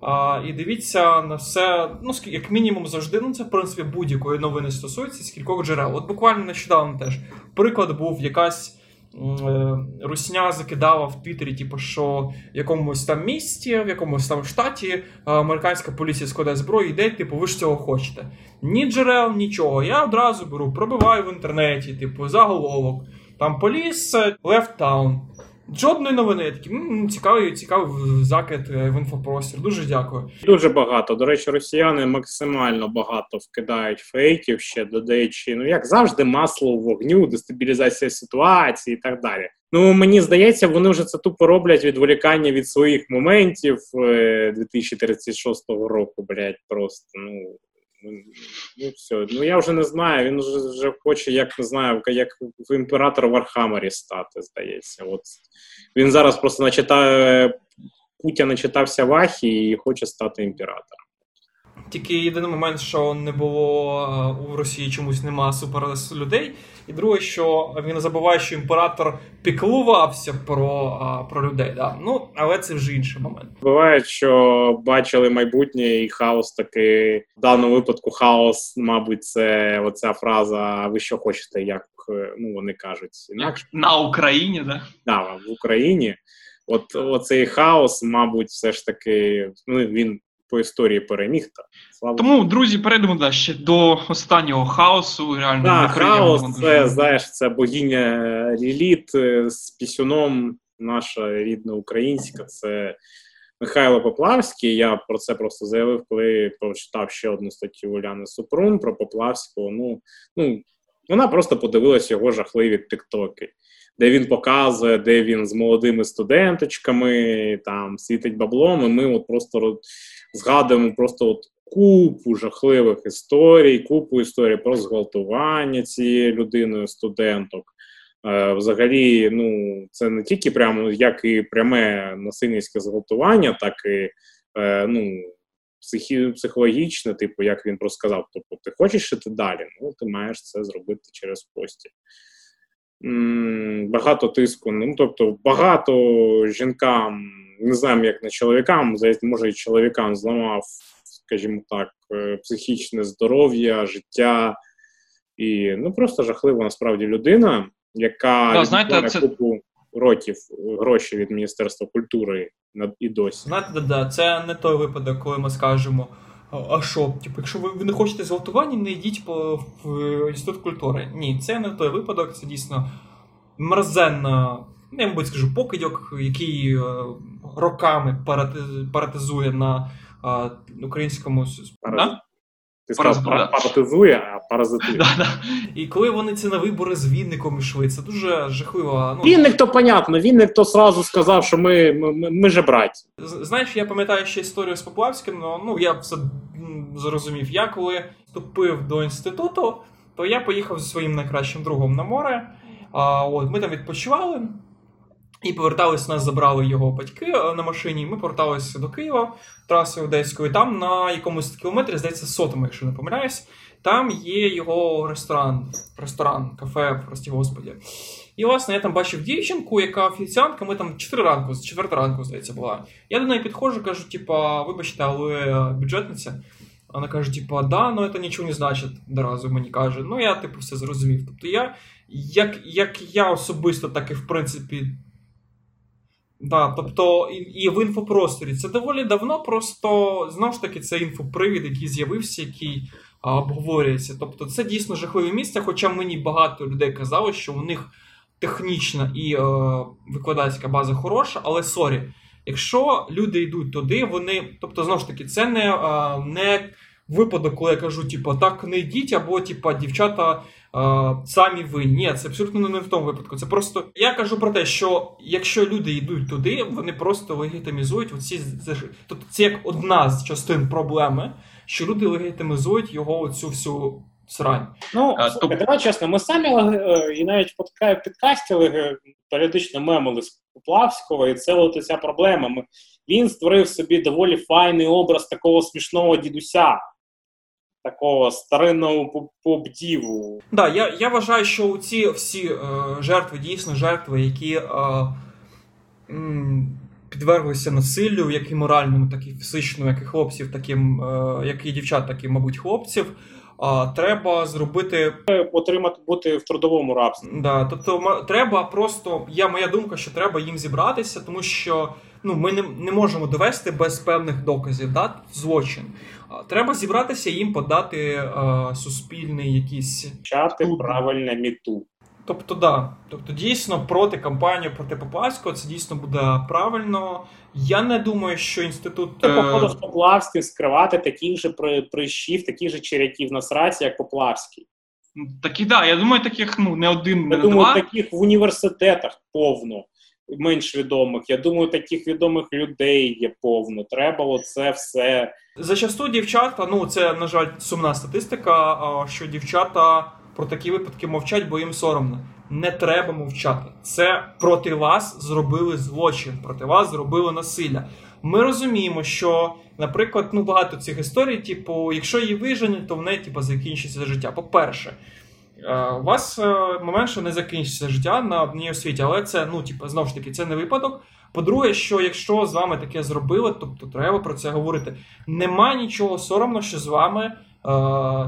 А, І дивіться на все, ну як мінімум завжди. Ну це в принципі будь-якої новини стосується з кількох джерел. От буквально нещодавно теж приклад був якась. Е, русня закидала в Твіттері, типу, що в якомусь там місті, в якомусь там штаті е, американська поліція складає зброю, йде, типу, ви ж цього хочете. Ні джерел, нічого. Я одразу беру, пробиваю в інтернеті, типу, заголовок. Там поліс town. Жодної новини. Я м-м, цікавий, цікавий закид е, в інфопростір. Дуже дякую. Дуже багато. До речі, росіяни максимально багато вкидають фейків ще додаючи, ну як завжди, масло в вогню, дестабілізація ситуації і так далі. Ну мені здається, вони вже це тупо роблять відволікання від своїх моментів 2036 е, року. блядь, просто ну. Ну, все. Ну я вже не знаю. Він вже вже хоче, як не знаю, як в імператор Вархаммері стати, здається. От Він зараз просто начитає, Путя начитався Вахі і хоче стати імператором. Тільки єдиний момент, що не було у Росії чомусь нема супер людей. І друге, що він забуває, що імператор піклувався про про людей. Да? Ну, але це вже інший момент. Буває, що бачили майбутнє і хаос таки в даному випадку хаос, мабуть, це оця фраза Ви що хочете, як ну вони кажуть, інакше на Україні, да? Да, в Україні. От оцей хаос, мабуть, все ж таки, ну він по історії переміг. Та слава Тому, друзі, перейдемо да, ще до останнього хаосу. Реально Да, хаос, дуже. це знаєш, це богиня Ліліт е, з пісюном, наша рідна українська. Це Михайло Поплавський. Я про це просто заявив, коли прочитав ще одну статтю Уляни Супрун про Поплавського. Ну, ну вона просто подивилась його жахливі тиктоки, де він показує, де він з молодими студенточками там світить баблом. І ми от просто згадуємо просто от купу жахливих історій, купу історій про зґвалтування цією людиною студенток. Е, взагалі, ну, це не тільки прямо як і пряме насильницьке зґвалтування, так і е, ну, психі, психологічне, типу, як він просто сказав, тобто, ти хочеш іти далі, ну ти маєш це зробити через постіль. Багато тиску, ну тобто багато жінкам, не знаю, як не чоловікам, може і чоловікам зламав, скажімо так, е, психічне здоров'я, життя. І ну просто жахлива насправді людина, яка Да, знаєте, це- купу років гроші від Міністерства культури на- і досі. Знаєте, да, да, це не той випадок, коли ми скажемо. «А- що, типу, якщо ви, ви не хочете зґвалтування, не йдіть по в інститут культури. Ні, це не той випадок, це дійсно мерзенна, я мабуть скажу, покидьок, який е, роками парати- паратизує на е, українському суспільстві. Да? Ти сказав, Паразит- паразитує, а паразитує. Да, да. І коли вони це на вибори з Вінником йшли, це дуже жахливо. Ну, Вінник то понятно, Вінник то сразу сказав, що ми, ми, ми, ми же браті. Знаєш, я пам'ятаю ще історію з Поплавським, але ну я все зрозумів. Я коли вступив до інституту, то я поїхав зі своїм найкращим другом на море. А, от, ми там відпочивали. І повертались, нас забрали його батьки е, на машині. Ми поверталися до Києва трасою Одеською. Там на якомусь кілометрі, здається, сотому, якщо не помиляюсь, там є його ресторан, ресторан, кафе, прості господі. І, власне, я там бачив дівчинку, яка офіціантка, ми там 4 ранку, з 4 ранку, здається, була. Я до неї підходжу, кажу, типа, вибачте, але бюджетниця. Вона каже, типа, да, ну це нічого не значить, одразу мені каже. Ну, я, типу, все зрозумів. Тобто я, як, як я особисто, так і в принципі. Да, тобто і, в інфопросторі це доволі давно, просто знову ж таки це інфопривід, який з'явився, який а, обговорюється. Тобто це дійсно жахливе місце, хоча мені багато людей казало, що у них технічна і е, викладацька база хороша, але sorry, якщо люди йдуть туди, вони. Тобто, знову ж таки, це не, е, не випадок, коли я кажу, типу, так не йдіть, або типу, дівчата самі ви. Ні, це абсолютно не в тому випадку. Це просто я кажу про те, що якщо люди йдуть туди, вони просто легітимізують оці тобто це як одна з частин проблеми, що люди легітимізують його оцю всю срань. Ну, А, слухай, то- давай чесно, ми самі е, і навіть в подка- е, періодично мемили з Поплавського, і це от ця проблема. Ми- Він створив собі доволі файний образ такого смішного дідуся, такого старинного поп- поп-діву. Да, я, я вважаю, що ці всі е, жертви, дійсно жертви, які е, м, підверглися насиллю, як і моральному, так і фізичному, як і хлопців, таким, е, як і дівчат, так і, мабуть, хлопців. А треба зробити Отримати бути в трудовому рабстві. Да, тобто треба просто. Я моя думка, що треба їм зібратися, тому що ну ми не, не можемо довести без певних доказів да, злочин. Треба зібратися їм подати е, суспільний якийсь. Почати Тут. правильне міту. Тобто, да. Тобто, дійсно, проти кампанію проти Поплавського це дійсно буде правильно. Я не думаю, що інститут. Ти, е, походу, з Поплавським скривати таких же прищів, таких же черяків на сраці, як Поплавський. Такі, да, я думаю, таких ну, не один, Я не думаю, два. таких в університетах повно, менш відомих. Я думаю, таких відомих людей є повно. Треба оце все. Зачасту дівчата, ну це на жаль сумна статистика, що дівчата про такі випадки мовчать, бо їм соромно. Не треба мовчати. Це проти вас зробили злочин, проти вас зробили насилля. Ми розуміємо, що, наприклад, ну багато цих історій, типу, якщо її виженуть, то в неї типу, закінчиться життя. По-перше, е, у вас е, момент, що не закінчиться життя на одній освіті, але це, ну, типу, знову ж таки, це не випадок. По-друге, що якщо з вами таке зробили, тобто треба про це говорити. Нема нічого соромно, що з вами е,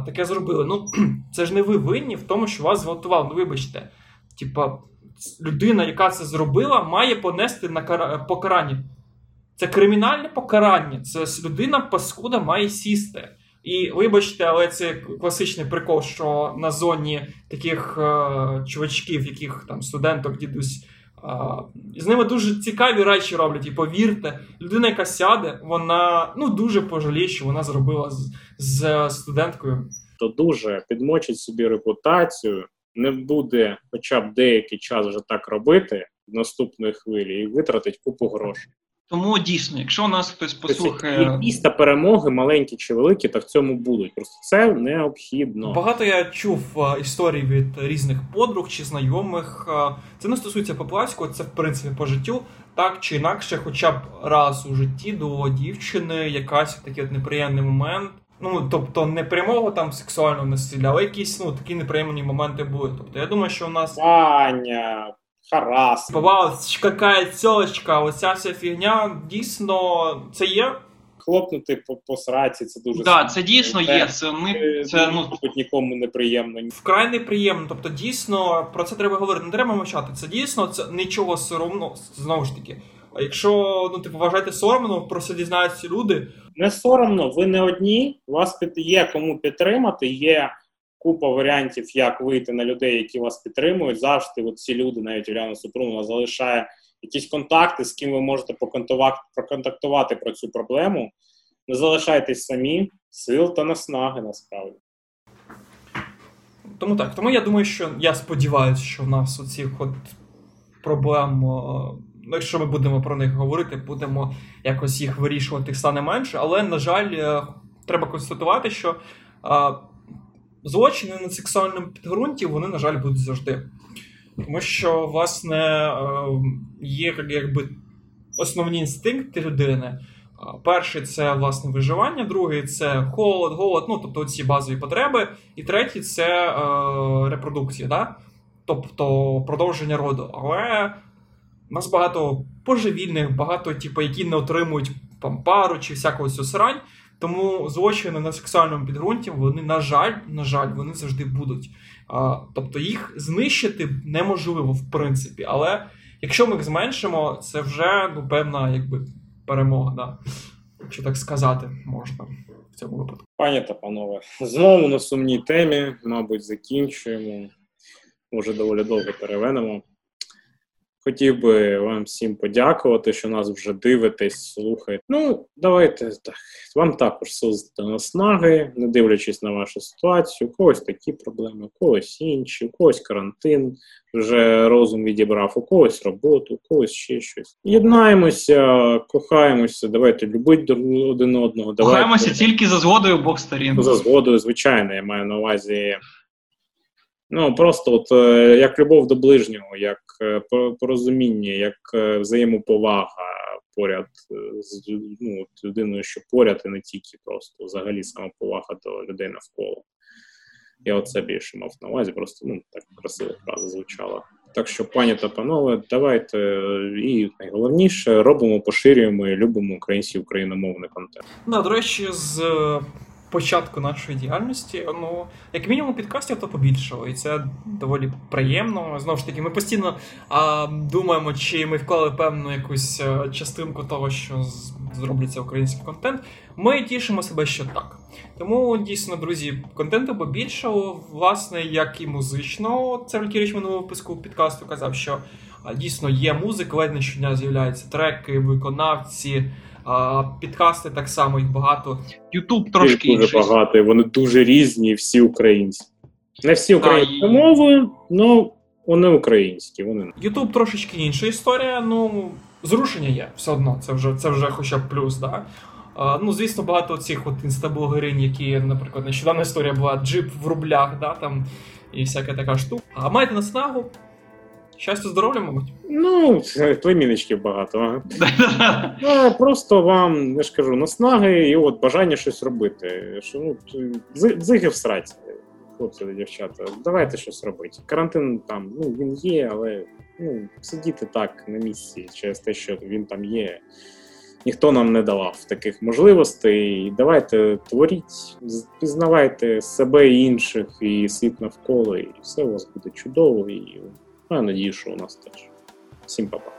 таке зробили. Ну, це ж не ви винні в тому, що вас зґвалтували. Ну, вибачте. Типа, людина, яка це зробила, має понести на кара... покарання. Це кримінальне покарання. Це людина паскуда має сісти. І вибачте, але це класичний прикол, що на зоні таких е, чувачків, яких там студенток, дідусь. З ними дуже цікаві речі роблять. І повірте, людина, яка сяде, вона ну дуже пожаліє, що вона зробила з, з студенткою. То дуже підмочить собі репутацію, не буде хоча б деякий час вже так робити в наступної хвилі і витратить купу грошей. Тому дійсно, якщо нас хтось Тобто послухає. Якісь перемоги, маленькі чи великі, та в цьому будуть. Просто це необхідно. Багато я чув історій від різних подруг чи знайомих. Це не стосується Поплавського, це в принципі по життю. Так чи інакше, хоча б раз у житті до дівчини якась такий от неприємний момент. Ну, тобто не прямого там сексуального насилля, але якісь ну такі неприємні моменти були. Тобто я думаю, що у нас Ваня, харас. бувала какая цьолочка, оця вся фігня дійсно це є. Хлопнути по, по сраці, це дуже Да, це дійсно Це- є. Це ми це ну мабуть, нікому неприємно. Вкрай неприємно. Тобто, дійсно про це треба говорити. Не треба мовчати. Це дійсно це нічого соромно. Знову ж таки. А якщо ну типу вважаєте соромно, про це дізнаються люди. Не соромно, ви не одні. Вас під є кому підтримати. Є купа варіантів, як вийти на людей, які вас підтримують. Завжди от ці люди, навіть Уляна Супрунова, залишає якісь контакти, з ким ви можете проконтактувати про цю проблему. Не залишайтесь самі, сил та наснаги насправді. Тому так. Тому я думаю, що я сподіваюся, що в нас оцих от проблем. е, Ну, якщо ми будемо про них говорити, будемо якось їх вирішувати, їх стане менше. Але, на жаль, е, треба констатувати, що е, злочини на сексуальному підґрунті, вони, на жаль, будуть завжди. Тому що, власне, е, є якби основні інстинкти людини. Перший це власне виживання, другий це холод, голод, ну тобто ці базові потреби. І третій це е, репродукція, да? тобто продовження роду. Але у нас багато божевільних, багато, типу, які не отримують там, пару чи всякого цю срань. Тому злочини на сексуальному підґрунті, вони, на жаль, на жаль, вони завжди будуть. А, тобто їх знищити неможливо, в принципі. Але якщо ми їх зменшимо, це вже ну, певна якби, перемога, да? якщо так сказати можна в цьому випадку. Пані та панове, знову на сумній темі, мабуть, закінчуємо. Може, доволі довго перевенемо. Хотів би вам всім подякувати, що нас вже дивитесь, слухаєте. Ну, давайте так. Вам також силити наснаги, не дивлячись на вашу ситуацію. У когось такі проблеми, у когось інші, у когось карантин вже розум відібрав, у когось роботу, у когось ще щось. Єднаємося, кохаємося, давайте любити один одного. Давайте кохаємося тільки за згодою обох сторін. За згодою, звичайно, я маю на увазі. Ну, просто от е, як любов до ближнього, як е, порозуміння, як е, взаємоповага поряд з ну, людиною, що поряд, і не тільки просто взагалі самоповага до людей навколо. Я оце більше мав на увазі, просто ну, так красиво фраза звучала. Так що, пані та панове, давайте і найголовніше робимо, поширюємо і любимо український україномовний контент. Да, до речі, з початку нашої діяльності, ну, як мінімум, підкастів то побільшало, і це доволі приємно. Знову ж таки, ми постійно а, думаємо, чи ми вклали певну якусь е, частинку того, що з- зробляться український контент. Ми тішимо себе, що так. Тому дійсно, друзі, контенту побільшало, власне, як і музичного. Це Валькіріч минулого випуску підкасту казав, що дійсно є музика, ледь не щодня з'являються треки, виконавці. А, підкасти так само їх багато. Ютуб трошки Їх дуже інший. багато, і вони дуже різні, всі українці. Не всі українською і- мовою, але вони українські. Вони Ютуб трошечки інша історія. Ну, зрушення є все одно. Це вже це вже хоча б плюс, да. А, ну, звісно, багато цих от інстаблогеринь, які, наприклад, нещодавна історія була джип в рублях, да, там, і всяка така штука. А маєте наснагу. Щастя, здоров'я, мабуть. ну це багато. Ну, просто вам я ж кажу, наснаги і от бажання щось робити. Що ну дзиги в сраці, хлопці та дівчата. Давайте щось робити. Карантин там, ну він є, але ну сидіти так на місці через те, що він там є. Ніхто нам не давав таких можливостей. Давайте творіть, пізнавайте себе і інших, і світ навколо, і все у вас буде чудово. І Ну, я надію, що у нас теж. Всім па-па.